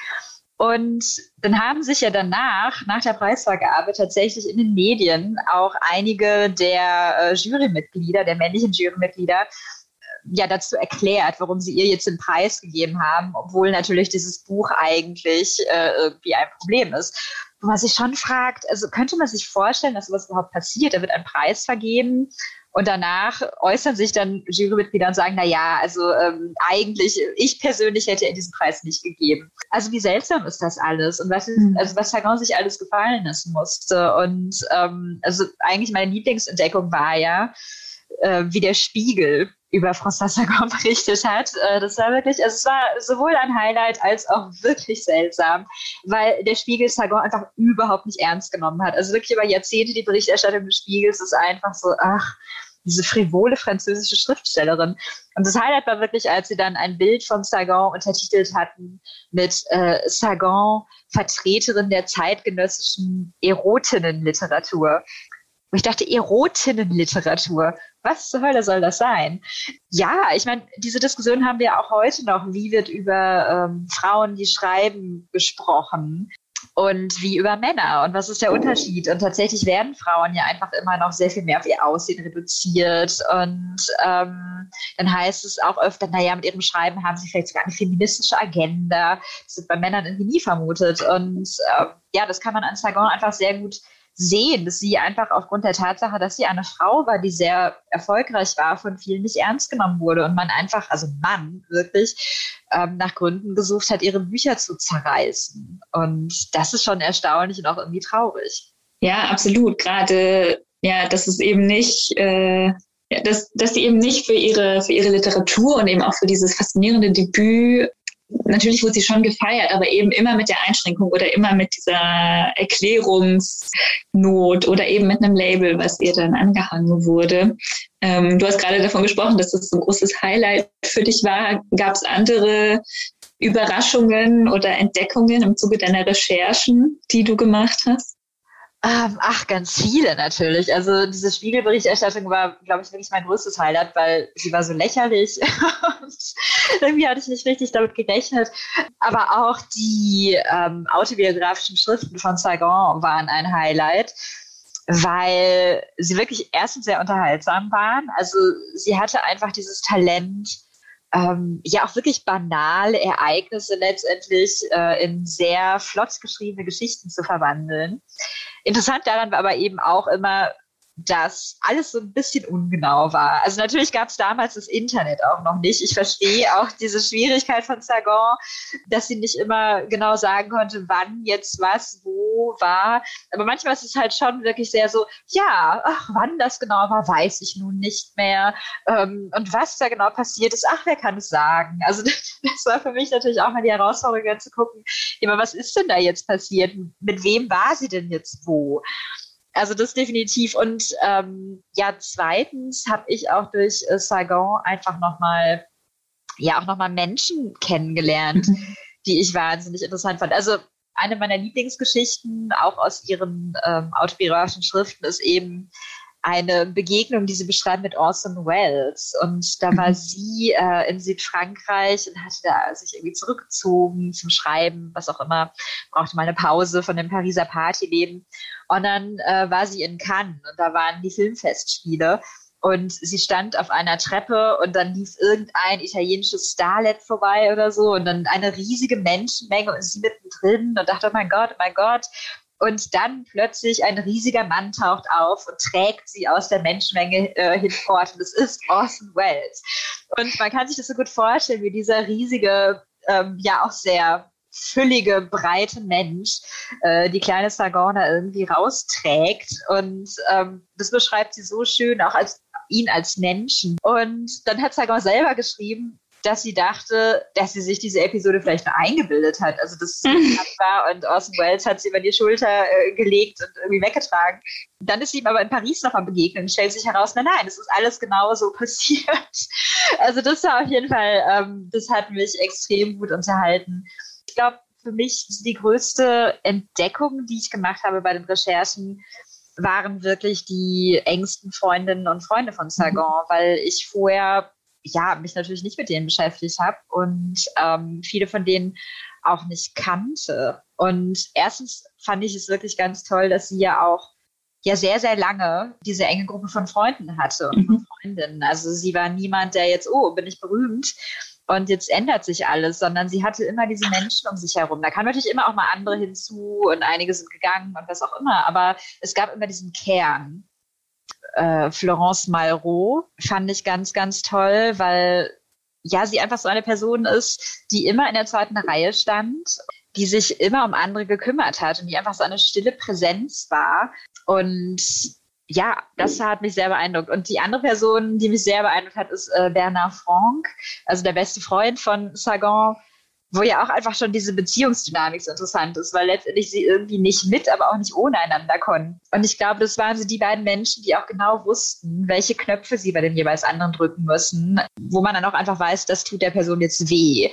Und dann haben sich ja danach, nach der Preisvergabe, tatsächlich in den Medien auch einige der äh, Jurymitglieder, der männlichen Jurymitglieder, äh, ja dazu erklärt, warum sie ihr jetzt den Preis gegeben haben, obwohl natürlich dieses Buch eigentlich äh, irgendwie ein Problem ist. Wo man sich schon fragt, also könnte man sich vorstellen, dass sowas überhaupt passiert? Da wird ein Preis vergeben und danach äußern sich dann Jurymitglieder und sagen, na ja, also ähm, eigentlich, ich persönlich hätte ihr diesen Preis nicht gegeben. Also wie seltsam ist das alles und was, mhm. also was Sagan sich alles gefallen lassen musste. Und ähm, also eigentlich meine Lieblingsentdeckung war ja, äh, wie der Spiegel über François Sagan *laughs* berichtet hat. Äh, das war wirklich, also es war sowohl ein Highlight als auch wirklich seltsam, weil der Spiegel Sagan einfach überhaupt nicht ernst genommen hat. Also wirklich über Jahrzehnte die Berichterstattung des Spiegels ist einfach so, ach, diese frivole französische Schriftstellerin. Und das Highlight war wirklich, als sie dann ein Bild von Sagan untertitelt hatten mit äh, Sagan, Vertreterin der zeitgenössischen Erotinnenliteratur. Und ich dachte, Erotinnenliteratur, was zur Hölle soll das sein? Ja, ich meine, diese Diskussion haben wir auch heute noch. Wie wird über ähm, Frauen, die schreiben, gesprochen? und wie über Männer und was ist der Unterschied? Und tatsächlich werden Frauen ja einfach immer noch sehr viel mehr auf ihr Aussehen reduziert und ähm, dann heißt es auch öfter, naja, mit ihrem Schreiben haben sie vielleicht sogar eine feministische Agenda. Das wird bei Männern irgendwie nie vermutet und äh, ja, das kann man an Sagan einfach sehr gut sehen, dass sie einfach aufgrund der Tatsache, dass sie eine Frau war, die sehr erfolgreich war, von vielen nicht ernst genommen wurde und man einfach, also Mann wirklich, ähm, nach Gründen gesucht hat, ihre Bücher zu zerreißen. Und das ist schon erstaunlich und auch irgendwie traurig. Ja, absolut. Gerade, ja, dass es eben nicht äh, dass, dass sie eben nicht für ihre, für ihre Literatur und eben auch für dieses faszinierende Debüt natürlich wurde sie schon gefeiert, aber eben immer mit der Einschränkung oder immer mit dieser Erklärungsnot oder eben mit einem Label, was ihr dann angehangen wurde. Ähm, du hast gerade davon gesprochen, dass das ein großes Highlight für dich war. Gab es andere Überraschungen oder Entdeckungen im Zuge deiner Recherchen, die du gemacht hast? Ähm, ach, ganz viele natürlich. Also diese Spiegelberichterstattung war, glaube ich, wirklich mein größtes Highlight, weil sie war so lächerlich *laughs* irgendwie hatte ich nicht richtig damit gerechnet. Aber auch die ähm, autobiografischen Schriften von Saigon waren ein Highlight, weil sie wirklich erstens sehr unterhaltsam waren. Also sie hatte einfach dieses Talent, ähm, ja auch wirklich banale Ereignisse letztendlich äh, in sehr flott geschriebene Geschichten zu verwandeln. Interessant daran war aber eben auch immer, dass alles so ein bisschen ungenau war. Also natürlich gab es damals das Internet auch noch nicht. Ich verstehe auch diese Schwierigkeit von Sargon, dass sie nicht immer genau sagen konnte, wann jetzt was wo war. Aber manchmal ist es halt schon wirklich sehr so, ja, ach, wann das genau war, weiß ich nun nicht mehr. Ähm, und was da genau passiert ist, ach, wer kann es sagen? Also *laughs* das war für mich natürlich auch mal die Herausforderung, zu gucken, immer, was ist denn da jetzt passiert? Mit wem war sie denn jetzt wo? Also das definitiv. Und ähm, ja, zweitens habe ich auch durch äh, Saigon einfach nochmal, ja, auch nochmal Menschen kennengelernt, mhm. die ich wahnsinnig interessant fand. Also eine meiner Lieblingsgeschichten, auch aus ihren ähm, autobiografischen Schriften, ist eben eine Begegnung, die sie beschreibt mit Orson Welles. Und da war mhm. sie äh, in Südfrankreich und hatte da sich irgendwie zurückgezogen zum Schreiben, was auch immer, brauchte mal eine Pause von dem Pariser Partyleben. Und dann äh, war sie in Cannes und da waren die Filmfestspiele. Und sie stand auf einer Treppe und dann lief irgendein italienisches Starlet vorbei oder so und dann eine riesige Menschenmenge und sie mittendrin und dachte, oh mein Gott, oh mein Gott. Und dann plötzlich ein riesiger Mann taucht auf und trägt sie aus der Menschenmenge äh, hinfort. Und es ist Orson Welles. Und man kann sich das so gut vorstellen, wie dieser riesige, ähm, ja auch sehr füllige, breite Mensch äh, die kleine Sagorna irgendwie rausträgt. Und ähm, das beschreibt sie so schön, auch als ihn als Menschen. Und dann hat Sagor selber geschrieben, dass sie dachte, dass sie sich diese Episode vielleicht nur eingebildet hat. Also das *laughs* war und Orson Welles hat sie über die Schulter äh, gelegt und irgendwie weggetragen. Dann ist sie ihm aber in Paris noch am Begegnen und stellt sich heraus, nein, nein, es ist alles genau so *laughs* passiert. Also das war auf jeden Fall, ähm, das hat mich extrem gut unterhalten. Ich glaube, für mich die größte Entdeckung, die ich gemacht habe bei den Recherchen, waren wirklich die engsten Freundinnen und Freunde von Sargon, mhm. weil ich vorher ja, mich natürlich nicht mit denen beschäftigt habe und ähm, viele von denen auch nicht kannte. Und erstens fand ich es wirklich ganz toll, dass sie ja auch ja sehr, sehr lange diese enge Gruppe von Freunden hatte und mhm. Freundinnen. Also sie war niemand, der jetzt, oh, bin ich berühmt und jetzt ändert sich alles, sondern sie hatte immer diese Menschen um sich herum. Da kamen natürlich immer auch mal andere hinzu und einige sind gegangen und was auch immer, aber es gab immer diesen Kern äh, Florence Malraux fand ich ganz, ganz toll, weil ja, sie einfach so eine Person ist, die immer in der zweiten Reihe stand, die sich immer um andere gekümmert hat und die einfach so eine stille Präsenz war. Und ja, das hat mich sehr beeindruckt. Und die andere Person, die mich sehr beeindruckt hat, ist äh, Bernard Franck, also der beste Freund von Sagan, wo ja auch einfach schon diese Beziehungsdynamik so interessant ist, weil letztendlich sie irgendwie nicht mit, aber auch nicht ohne einander konnten. Und ich glaube, das waren so die beiden Menschen, die auch genau wussten, welche Knöpfe sie bei dem jeweils anderen drücken müssen, wo man dann auch einfach weiß, das tut der Person jetzt weh.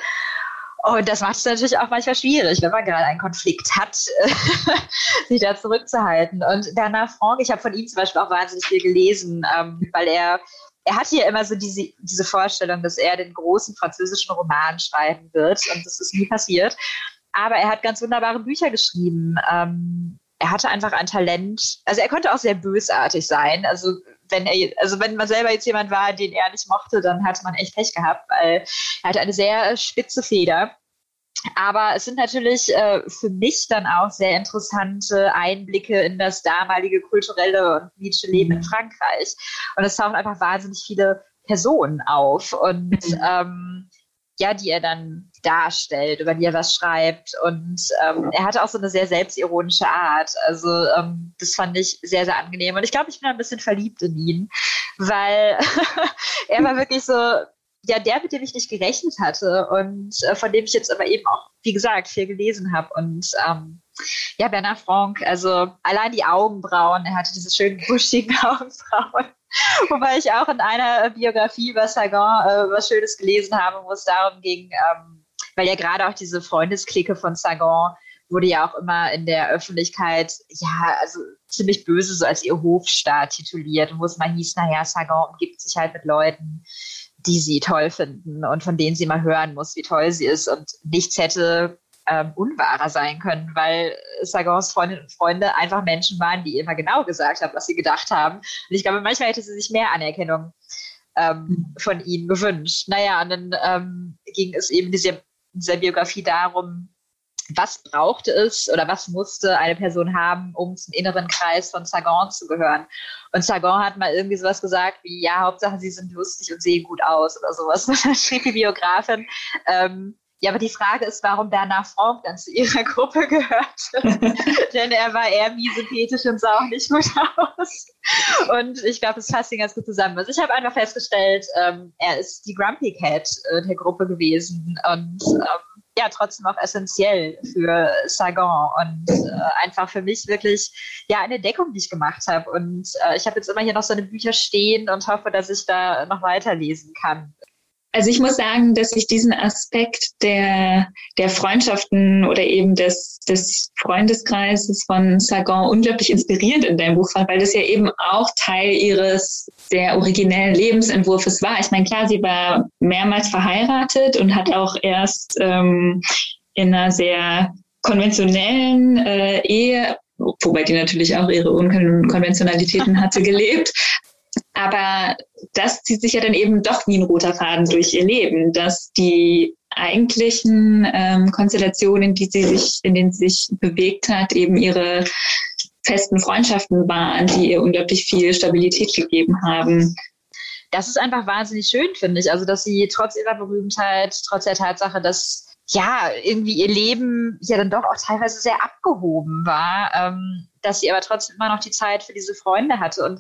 Und das macht es natürlich auch manchmal schwierig, wenn man gerade einen Konflikt hat, *laughs* sich da zurückzuhalten. Und Bernard Franck, ich habe von ihm zum Beispiel auch wahnsinnig viel gelesen, ähm, weil er er hatte ja immer so diese, diese Vorstellung, dass er den großen französischen Roman schreiben wird und das ist nie passiert. Aber er hat ganz wunderbare Bücher geschrieben. Ähm, er hatte einfach ein Talent. Also er konnte auch sehr bösartig sein. Also wenn er, also wenn man selber jetzt jemand war, den er nicht mochte, dann hatte man echt Pech gehabt, weil er hatte eine sehr spitze Feder. Aber es sind natürlich äh, für mich dann auch sehr interessante Einblicke in das damalige kulturelle und politische Leben in mhm. Frankreich. Und es tauchen einfach wahnsinnig viele Personen auf und mhm. ähm, ja, die er dann darstellt, über die er was schreibt. Und ähm, er hatte auch so eine sehr selbstironische Art. Also ähm, das fand ich sehr, sehr angenehm. Und ich glaube, ich bin ein bisschen verliebt in ihn, weil *laughs* er war wirklich so, ja, der, mit dem ich nicht gerechnet hatte und äh, von dem ich jetzt aber eben auch, wie gesagt, viel gelesen habe. Und ähm, ja, Bernhard Frank, also allein die Augenbrauen, er hatte diese schönen buschigen *laughs* Augenbrauen. Wobei ich auch in einer Biografie über Sagan äh, was Schönes gelesen habe, wo es darum ging, ähm, weil ja gerade auch diese Freundesklicke von Sagan wurde ja auch immer in der Öffentlichkeit, ja, also ziemlich böse so als ihr Hofstaat tituliert, wo es mal hieß, naja, Sagan umgibt sich halt mit Leuten, die sie toll finden und von denen sie mal hören muss, wie toll sie ist und nichts hätte ähm, unwahrer sein können, weil Sagans Freundinnen und Freunde einfach Menschen waren, die immer genau gesagt haben, was sie gedacht haben. Und ich glaube, manchmal hätte sie sich mehr Anerkennung ähm, mhm. von ihnen gewünscht. Naja, und dann ähm, ging es eben in dieser, dieser Biografie darum, was brauchte es oder was musste eine Person haben, um zum inneren Kreis von Sagan zu gehören. Und Sagan hat mal irgendwie sowas gesagt wie, ja, Hauptsache sie sind lustig und sehen gut aus oder sowas. *laughs* Dann schrieb die Biografin, ähm, ja, aber die Frage ist, warum Bernard Frank dann zu ihrer *laughs* Gruppe gehört. *laughs* Denn er war eher miesepetisch und sah auch nicht gut aus. Und ich glaube, das fasst ihn ganz gut zusammen. Also ich habe einfach festgestellt, ähm, er ist die Grumpy Cat äh, der Gruppe gewesen und ähm, ja, trotzdem auch essentiell für Sagan und äh, einfach für mich wirklich ja eine Deckung, die ich gemacht habe. Und äh, ich habe jetzt immer hier noch so eine Bücher stehen und hoffe, dass ich da noch weiterlesen kann. Also ich muss sagen, dass ich diesen Aspekt der, der Freundschaften oder eben des, des Freundeskreises von Sagan unglaublich inspirierend in deinem Buch fand, weil das ja eben auch Teil ihres sehr originellen Lebensentwurfs war. Ich meine, klar, sie war mehrmals verheiratet und hat auch erst ähm, in einer sehr konventionellen äh, Ehe wobei die natürlich auch ihre Unkonventionalitäten hatte, gelebt. Aber das zieht sich ja dann eben doch wie ein roter Faden durch ihr Leben, dass die eigentlichen ähm, Konstellationen, die sie sich, in denen sie sich bewegt hat, eben ihre festen Freundschaften waren, die ihr unglaublich viel Stabilität gegeben haben. Das ist einfach wahnsinnig schön, finde ich. Also, dass sie trotz ihrer Berühmtheit, trotz der Tatsache, dass ja, irgendwie ihr Leben ja dann doch auch teilweise sehr abgehoben war, ähm, dass sie aber trotzdem immer noch die Zeit für diese Freunde hatte. Und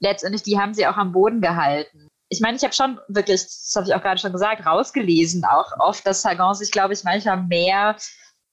letztendlich, die haben sie auch am Boden gehalten. Ich meine, ich habe schon wirklich, das habe ich auch gerade schon gesagt, rausgelesen, auch oft, dass Sagan sich, glaube ich, manchmal mehr,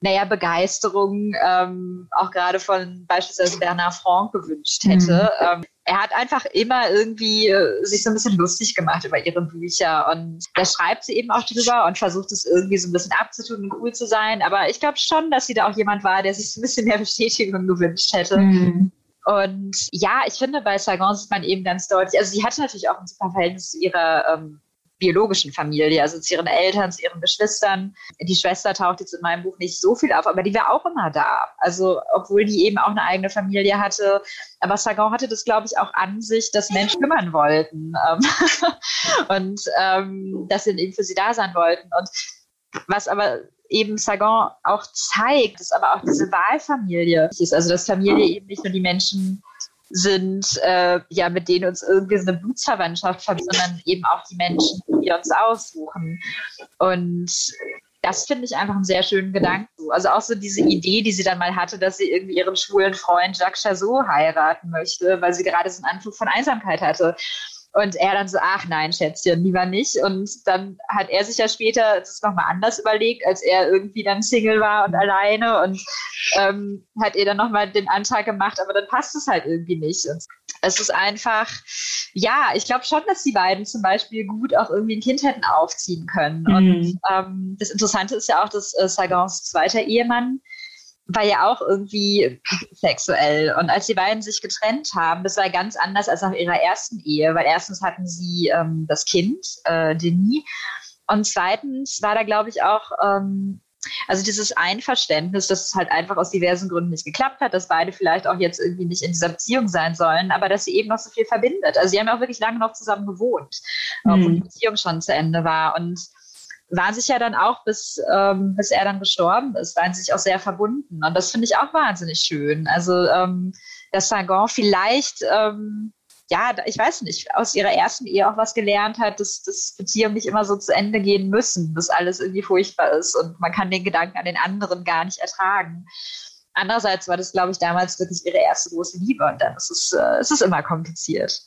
naja, Begeisterung ähm, auch gerade von beispielsweise Bernard Franck gewünscht hätte. Mhm. Ähm, er hat einfach immer irgendwie äh, sich so ein bisschen lustig gemacht über ihre Bücher und da schreibt sie eben auch drüber und versucht es irgendwie so ein bisschen abzutun und cool zu sein. Aber ich glaube schon, dass sie da auch jemand war, der sich so ein bisschen mehr Bestätigung gewünscht hätte. Mhm. Und ja, ich finde, bei Sagan sieht man eben ganz deutlich, also sie hatte natürlich auch ein super Verhältnis zu ihrer ähm, biologischen Familie, also zu ihren Eltern, zu ihren Geschwistern. Die Schwester taucht jetzt in meinem Buch nicht so viel auf, aber die war auch immer da. Also, obwohl die eben auch eine eigene Familie hatte. Aber Sagan hatte das, glaube ich, auch an sich, dass Menschen kümmern wollten ähm, *laughs* und ähm, dass sie eben für sie da sein wollten. Und was aber eben Sagan auch zeigt, ist aber auch diese Wahlfamilie ist. Also dass Familie eben nicht nur die Menschen sind, äh, ja, mit denen uns irgendwie so eine Blutsverwandtschaft verbindet, sondern eben auch die Menschen, die uns aussuchen. Und das finde ich einfach einen sehr schönen Gedanken. Also auch so diese Idee, die sie dann mal hatte, dass sie irgendwie ihren schwulen Freund Jacques Chazot heiraten möchte, weil sie gerade so einen Anflug von Einsamkeit hatte. Und er dann so, ach nein, Schätzchen, lieber nicht. Und dann hat er sich ja später das nochmal anders überlegt, als er irgendwie dann Single war und alleine und ähm, hat ihr dann nochmal den Antrag gemacht, aber dann passt es halt irgendwie nicht. Und es ist einfach, ja, ich glaube schon, dass die beiden zum Beispiel gut auch irgendwie ein Kind hätten aufziehen können. Mhm. Und ähm, das Interessante ist ja auch, dass äh, Sagans zweiter Ehemann war ja auch irgendwie sexuell. Und als die beiden sich getrennt haben, das war ganz anders als nach ihrer ersten Ehe, weil erstens hatten sie ähm, das Kind, äh, Denis, und zweitens war da, glaube ich, auch ähm, also dieses Einverständnis, dass es halt einfach aus diversen Gründen nicht geklappt hat, dass beide vielleicht auch jetzt irgendwie nicht in dieser Beziehung sein sollen, aber dass sie eben noch so viel verbindet. Also sie haben ja auch wirklich lange noch zusammen gewohnt, mhm. obwohl die Beziehung schon zu Ende war. Und waren sich ja dann auch, bis, ähm, bis er dann gestorben ist, waren sich auch sehr verbunden. Und das finde ich auch wahnsinnig schön. Also, ähm, dass Sagan vielleicht, ähm, ja, ich weiß nicht, aus ihrer ersten Ehe auch was gelernt hat, dass, dass Beziehungen nicht immer so zu Ende gehen müssen, dass alles irgendwie furchtbar ist und man kann den Gedanken an den anderen gar nicht ertragen. Andererseits war das, glaube ich, damals wirklich ihre erste große Liebe und dann ist es, äh, ist es immer kompliziert.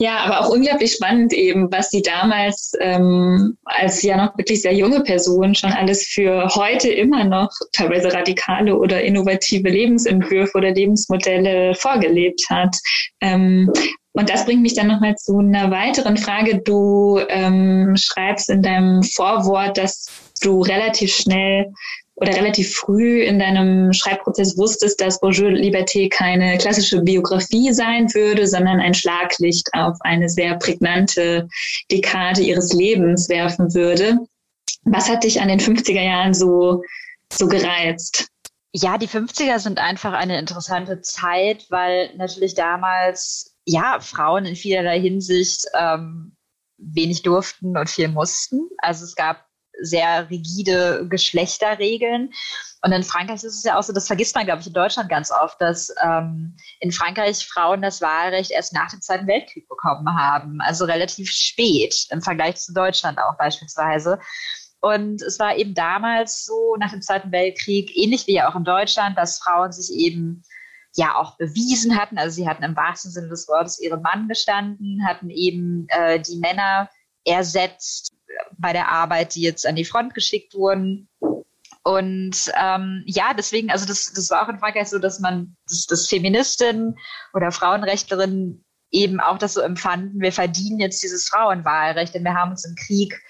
Ja, aber auch unglaublich spannend eben, was sie damals ähm, als ja noch wirklich sehr junge Person schon alles für heute immer noch teilweise radikale oder innovative Lebensentwürfe oder Lebensmodelle vorgelebt hat. Ähm, und das bringt mich dann nochmal zu einer weiteren Frage. Du ähm, schreibst in deinem Vorwort, dass du relativ schnell oder relativ früh in deinem Schreibprozess wusstest, dass Bonjour Liberté keine klassische Biografie sein würde, sondern ein Schlaglicht auf eine sehr prägnante Dekade ihres Lebens werfen würde. Was hat dich an den 50er Jahren so, so gereizt? Ja, die 50er sind einfach eine interessante Zeit, weil natürlich damals, ja, Frauen in vielerlei Hinsicht ähm, wenig durften und viel mussten. Also es gab sehr rigide Geschlechterregeln. Und in Frankreich ist es ja auch so, das vergisst man, glaube ich, in Deutschland ganz oft, dass ähm, in Frankreich Frauen das Wahlrecht erst nach dem Zweiten Weltkrieg bekommen haben. Also relativ spät im Vergleich zu Deutschland auch beispielsweise. Und es war eben damals so, nach dem Zweiten Weltkrieg, ähnlich wie ja auch in Deutschland, dass Frauen sich eben ja auch bewiesen hatten. Also sie hatten im wahrsten Sinne des Wortes ihren Mann gestanden, hatten eben äh, die Männer ersetzt bei der Arbeit, die jetzt an die Front geschickt wurden. Und ähm, ja, deswegen, also das, das war auch in Frankreich so, dass man, dass, dass Feministinnen oder Frauenrechtlerinnen eben auch das so empfanden, wir verdienen jetzt dieses Frauenwahlrecht, denn wir haben uns im Krieg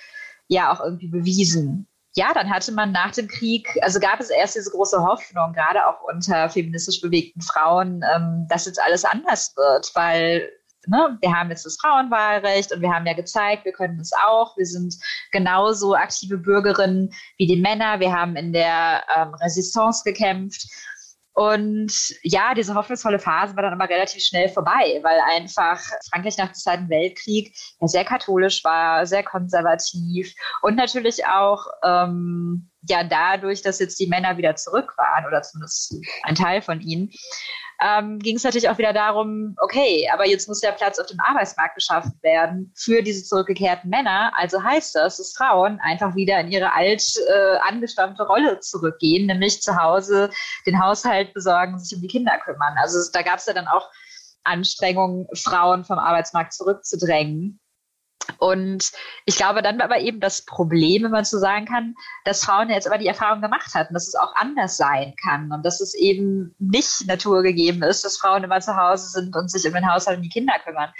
ja auch irgendwie bewiesen. Ja, dann hatte man nach dem Krieg, also gab es erst diese große Hoffnung, gerade auch unter feministisch bewegten Frauen, ähm, dass jetzt alles anders wird, weil ne, wir haben jetzt das Frauenwahlrecht und wir haben ja gezeigt, wir können es auch. Wir sind genauso aktive Bürgerinnen wie die Männer. Wir haben in der ähm, Resistance gekämpft. Und ja, diese hoffnungsvolle Phase war dann aber relativ schnell vorbei, weil einfach Frankreich nach dem Zweiten Weltkrieg ja sehr katholisch war, sehr konservativ und natürlich auch ähm, ja dadurch, dass jetzt die Männer wieder zurück waren oder zumindest ein Teil von ihnen, ähm, ging es natürlich auch wieder darum, okay, aber jetzt muss der Platz auf dem Arbeitsmarkt geschaffen werden für diese zurückgekehrten Männer. Also heißt das, dass Frauen einfach wieder in ihre alt äh, angestammte Rolle zurückgehen, nämlich zu Hause den Haushalt besorgen, sich um die Kinder kümmern. Also da gab es ja dann auch Anstrengungen, Frauen vom Arbeitsmarkt zurückzudrängen. Und ich glaube, dann war aber eben das Problem, wenn man so sagen kann, dass Frauen jetzt aber die Erfahrung gemacht hatten, dass es auch anders sein kann und dass es eben nicht naturgegeben ist, dass Frauen immer zu Hause sind und sich um den Haushalt und die Kinder kümmern.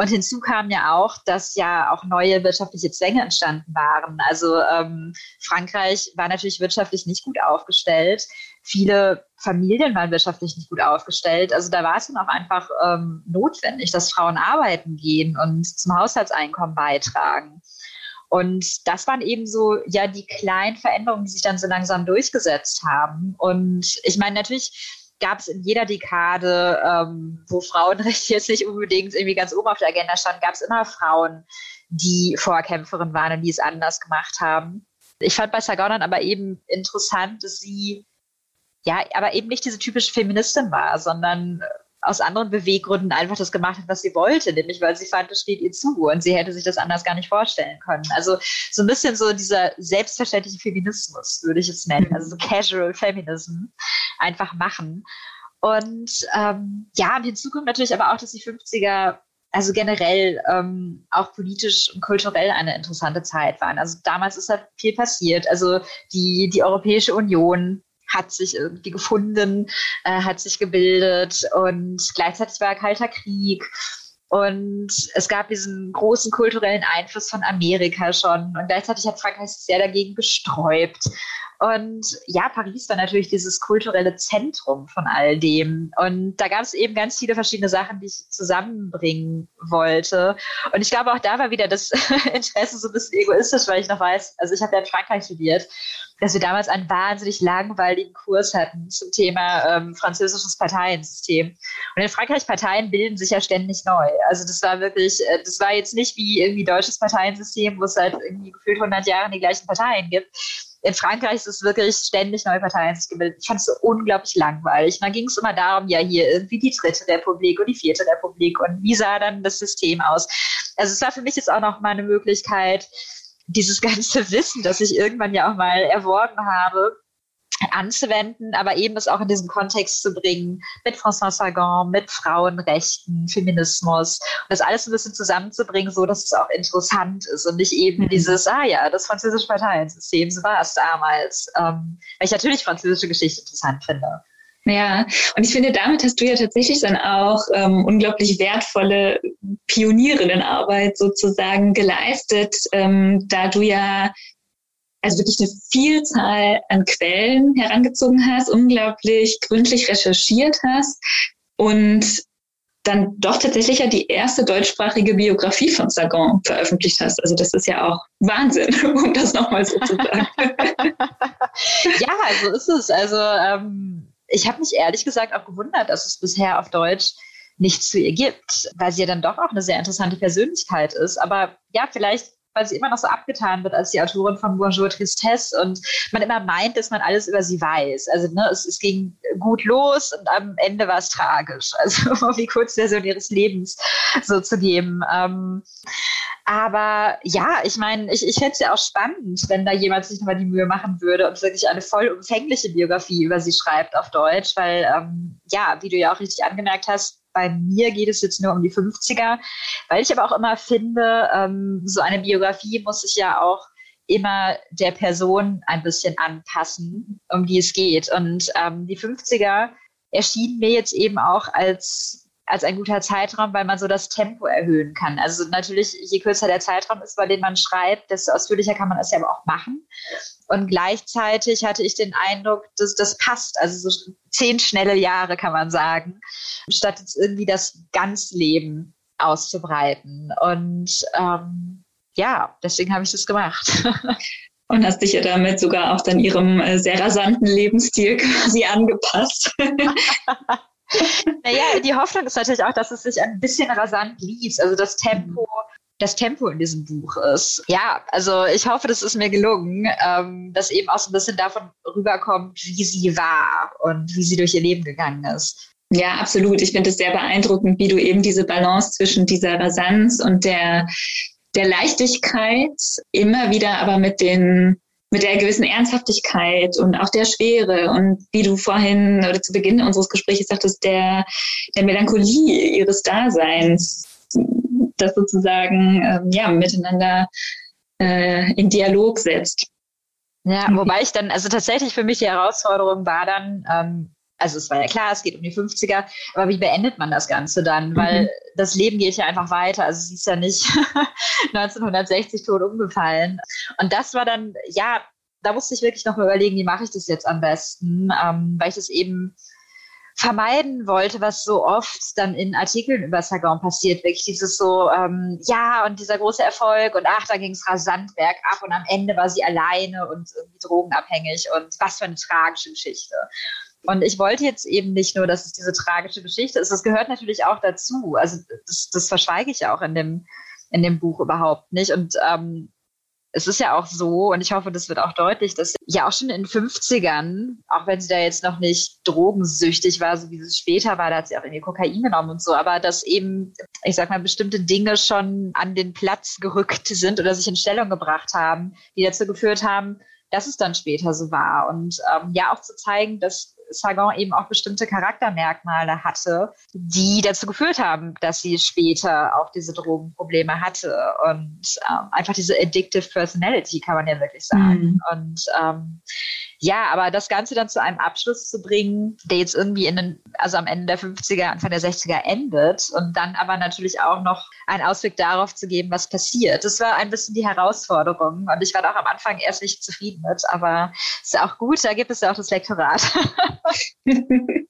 Und hinzu kam ja auch, dass ja auch neue wirtschaftliche Zwänge entstanden waren. Also ähm, Frankreich war natürlich wirtschaftlich nicht gut aufgestellt. Viele Familien waren wirtschaftlich nicht gut aufgestellt. Also da war es dann auch einfach ähm, notwendig, dass Frauen arbeiten gehen und zum Haushaltseinkommen beitragen. Und das waren eben so ja die kleinen Veränderungen, die sich dann so langsam durchgesetzt haben. Und ich meine, natürlich gab es in jeder Dekade, ähm, wo Frauenrechte *laughs* jetzt nicht unbedingt irgendwie ganz oben auf der Agenda standen, gab es immer Frauen, die Vorkämpferin waren und die es anders gemacht haben. Ich fand bei Sargon aber eben interessant, dass sie ja, aber eben nicht diese typische Feministin war, sondern aus anderen Beweggründen einfach das gemacht hat, was sie wollte, nämlich weil sie fand, es steht ihr zu und sie hätte sich das anders gar nicht vorstellen können. Also so ein bisschen so dieser selbstverständliche Feminismus, würde ich es nennen, also so Casual Feminism, einfach machen. Und ähm, ja, und hinzu kommt natürlich aber auch, dass die 50er also generell ähm, auch politisch und kulturell eine interessante Zeit waren. Also damals ist halt viel passiert. Also die, die Europäische Union hat sich irgendwie gefunden, äh, hat sich gebildet und gleichzeitig war Kalter Krieg. Und es gab diesen großen kulturellen Einfluss von Amerika schon. Und gleichzeitig hat Frankreich sich sehr dagegen gesträubt. Und ja, Paris war natürlich dieses kulturelle Zentrum von all dem. Und da gab es eben ganz viele verschiedene Sachen, die ich zusammenbringen wollte. Und ich glaube, auch da war wieder das *laughs* Interesse so ein bisschen egoistisch, weil ich noch weiß, also ich habe ja in Frankreich studiert, dass wir damals einen wahnsinnig langweiligen Kurs hatten zum Thema ähm, französisches Parteiensystem. Und in Frankreich Parteien bilden sich ja ständig neu. Also das war wirklich, äh, das war jetzt nicht wie irgendwie deutsches Parteiensystem, wo es halt irgendwie gefühlt 100 Jahre die gleichen Parteien gibt in Frankreich ist es wirklich ständig neue Parteien sich gebildet. Ich fand es so unglaublich langweilig. Dann ging es immer darum, ja, hier irgendwie die dritte Republik und die vierte Republik und wie sah dann das System aus. Also es war für mich jetzt auch noch mal eine Möglichkeit, dieses ganze *laughs* Wissen, das ich irgendwann ja auch mal erworben habe, anzuwenden, aber eben es auch in diesen Kontext zu bringen mit François Sagan, mit Frauenrechten, Feminismus und das alles ein bisschen zusammenzubringen, so dass es auch interessant ist und nicht eben mhm. dieses, ah ja, das französische Parteiensystem, so war es damals, ähm, weil ich natürlich französische Geschichte interessant finde. Ja, und ich finde, damit hast du ja tatsächlich dann auch ähm, unglaublich wertvolle Pionierinnenarbeit sozusagen geleistet, ähm, da du ja also wirklich eine Vielzahl an Quellen herangezogen hast, unglaublich gründlich recherchiert hast und dann doch tatsächlich ja die erste deutschsprachige Biografie von Sagan veröffentlicht hast. Also das ist ja auch Wahnsinn, *laughs* um das nochmal so zu sagen. *laughs* ja, so ist es. Also ähm, ich habe mich ehrlich gesagt auch gewundert, dass es bisher auf Deutsch nichts zu ihr gibt, weil sie ja dann doch auch eine sehr interessante Persönlichkeit ist. Aber ja, vielleicht weil sie immer noch so abgetan wird als die Autorin von Bonjour Tristesse und man immer meint, dass man alles über sie weiß. Also ne, es, es ging gut los und am Ende war es tragisch. *laughs* Also um die Kurzversion ihres Lebens so zu geben. Ähm, aber ja, ich meine, ich, ich fände es ja auch spannend, wenn da jemand sich nochmal die Mühe machen würde und wirklich eine vollumfängliche Biografie über sie schreibt auf Deutsch, weil ähm, ja, wie du ja auch richtig angemerkt hast, bei mir geht es jetzt nur um die 50er, weil ich aber auch immer finde, ähm, so eine Biografie muss sich ja auch immer der Person ein bisschen anpassen, um die es geht. Und ähm, die 50er erschienen mir jetzt eben auch als als ein guter Zeitraum, weil man so das Tempo erhöhen kann. Also natürlich, je kürzer der Zeitraum ist, bei dem man schreibt, desto ausführlicher kann man das ja aber auch machen. Und gleichzeitig hatte ich den Eindruck, dass das passt. Also so zehn schnelle Jahre kann man sagen, statt jetzt irgendwie das Ganzleben auszubreiten. Und ähm, ja, deswegen habe ich das gemacht. *laughs* Und hast dich ja damit sogar auch dann ihrem äh, sehr rasanten Lebensstil *laughs* quasi angepasst. *laughs* naja, die Hoffnung ist natürlich auch, dass es sich ein bisschen rasant liest. Also das Tempo das Tempo in diesem Buch ist. Ja, also ich hoffe, das ist mir gelungen, ähm, dass eben auch so ein bisschen davon rüberkommt, wie sie war und wie sie durch ihr Leben gegangen ist. Ja, absolut. Ich finde es sehr beeindruckend, wie du eben diese Balance zwischen dieser Rasanz und der, der Leichtigkeit immer wieder aber mit den mit der gewissen Ernsthaftigkeit und auch der Schwere und wie du vorhin oder zu Beginn unseres Gesprächs sagtest, der, der Melancholie ihres Daseins das sozusagen ähm, ja, miteinander äh, in Dialog setzt. Ja, wobei ich dann, also tatsächlich für mich die Herausforderung war dann, ähm, also es war ja klar, es geht um die 50er, aber wie beendet man das Ganze dann? Weil mhm. das Leben geht ja einfach weiter. Also sie ist ja nicht *laughs* 1960 tot umgefallen. Und das war dann, ja, da musste ich wirklich noch mal überlegen, wie mache ich das jetzt am besten, ähm, weil ich das eben vermeiden wollte, was so oft dann in Artikeln über Sagan passiert, wirklich dieses so, ähm, ja, und dieser große Erfolg und ach, da ging es rasant bergab und am Ende war sie alleine und irgendwie drogenabhängig und was für eine tragische Geschichte. Und ich wollte jetzt eben nicht nur, dass es diese tragische Geschichte ist, das gehört natürlich auch dazu. Also das, das verschweige ich auch in dem, in dem Buch überhaupt nicht. Und ähm, es ist ja auch so, und ich hoffe, das wird auch deutlich, dass ja auch schon in den 50ern, auch wenn sie da jetzt noch nicht drogensüchtig war, so wie sie später war, da hat sie auch irgendwie Kokain genommen und so, aber dass eben, ich sag mal, bestimmte Dinge schon an den Platz gerückt sind oder sich in Stellung gebracht haben, die dazu geführt haben, dass es dann später so war. Und ähm, ja, auch zu zeigen, dass Sagan eben auch bestimmte Charaktermerkmale hatte, die dazu geführt haben, dass sie später auch diese Drogenprobleme hatte und ähm, einfach diese addictive Personality kann man ja wirklich sagen. Mhm. Und ähm, ja, aber das Ganze dann zu einem Abschluss zu bringen, der jetzt irgendwie in den, also am Ende der 50er, Anfang der 60er endet und dann aber natürlich auch noch einen Ausblick darauf zu geben, was passiert. Das war ein bisschen die Herausforderung und ich war auch am Anfang erst nicht zufrieden mit, aber ist auch gut, da gibt es ja auch das Lektorat. *laughs*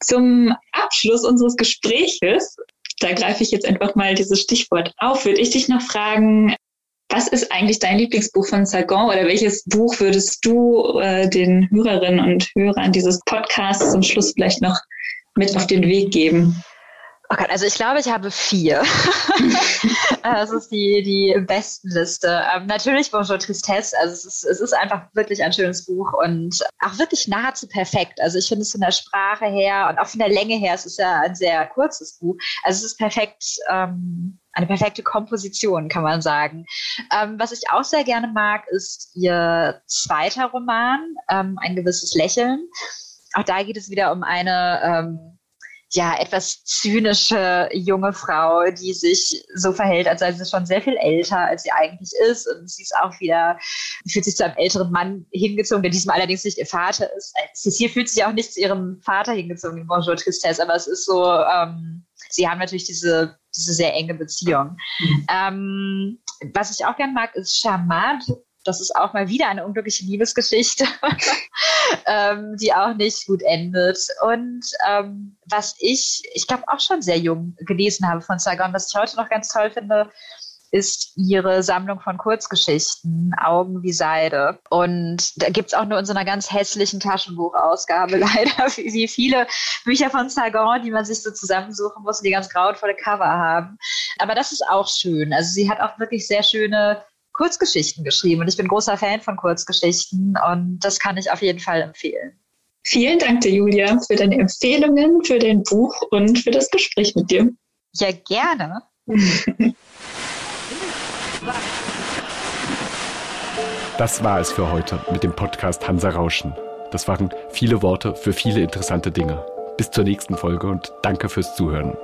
Zum Abschluss unseres Gespräches, da greife ich jetzt einfach mal dieses Stichwort auf, würde ich dich noch fragen, was ist eigentlich dein Lieblingsbuch von Sagan oder welches Buch würdest du äh, den Hörerinnen und Hörern dieses Podcasts zum Schluss vielleicht noch mit auf den Weg geben? Oh Gott, also ich glaube, ich habe vier. *laughs* das ist die, die Bestenliste. Ähm, natürlich Bonjour Tristesse. Also es ist, es ist einfach wirklich ein schönes Buch und auch wirklich nahezu perfekt. Also ich finde es von der Sprache her und auch von der Länge her, es ist ja ein sehr kurzes Buch. Also es ist perfekt ähm, eine perfekte Komposition, kann man sagen. Ähm, was ich auch sehr gerne mag, ist ihr zweiter Roman, ähm, Ein gewisses Lächeln. Auch da geht es wieder um eine ähm, ja, etwas zynische junge Frau, die sich so verhält, als sei sie schon sehr viel älter, als sie eigentlich ist. Und sie ist auch wieder, fühlt sich zu einem älteren Mann hingezogen, der diesmal allerdings nicht ihr Vater ist. Cecile fühlt sich auch nicht zu ihrem Vater hingezogen in Bonjour Tristesse, aber es ist so, ähm, sie haben natürlich diese, diese sehr enge Beziehung. Mhm. Ähm, was ich auch gern mag, ist Charmant. Das ist auch mal wieder eine unglückliche Liebesgeschichte, *laughs* ähm, die auch nicht gut endet. Und ähm, was ich, ich glaube auch schon sehr jung gelesen habe von Saigon, was ich heute noch ganz toll finde, ist ihre Sammlung von Kurzgeschichten, Augen wie Seide. Und da gibt es auch nur in so einer ganz hässlichen Taschenbuchausgabe *laughs* leider, wie viele Bücher von Sargon, die man sich so zusammensuchen muss die ganz grauenvolle Cover haben. Aber das ist auch schön. Also sie hat auch wirklich sehr schöne Kurzgeschichten geschrieben und ich bin großer Fan von Kurzgeschichten und das kann ich auf jeden Fall empfehlen. Vielen Dank dir, Julia, für deine Empfehlungen, für dein Buch und für das Gespräch mit dir. Ja, gerne. *laughs* Das war es für heute mit dem Podcast Hansa Rauschen. Das waren viele Worte für viele interessante Dinge. Bis zur nächsten Folge und danke fürs Zuhören.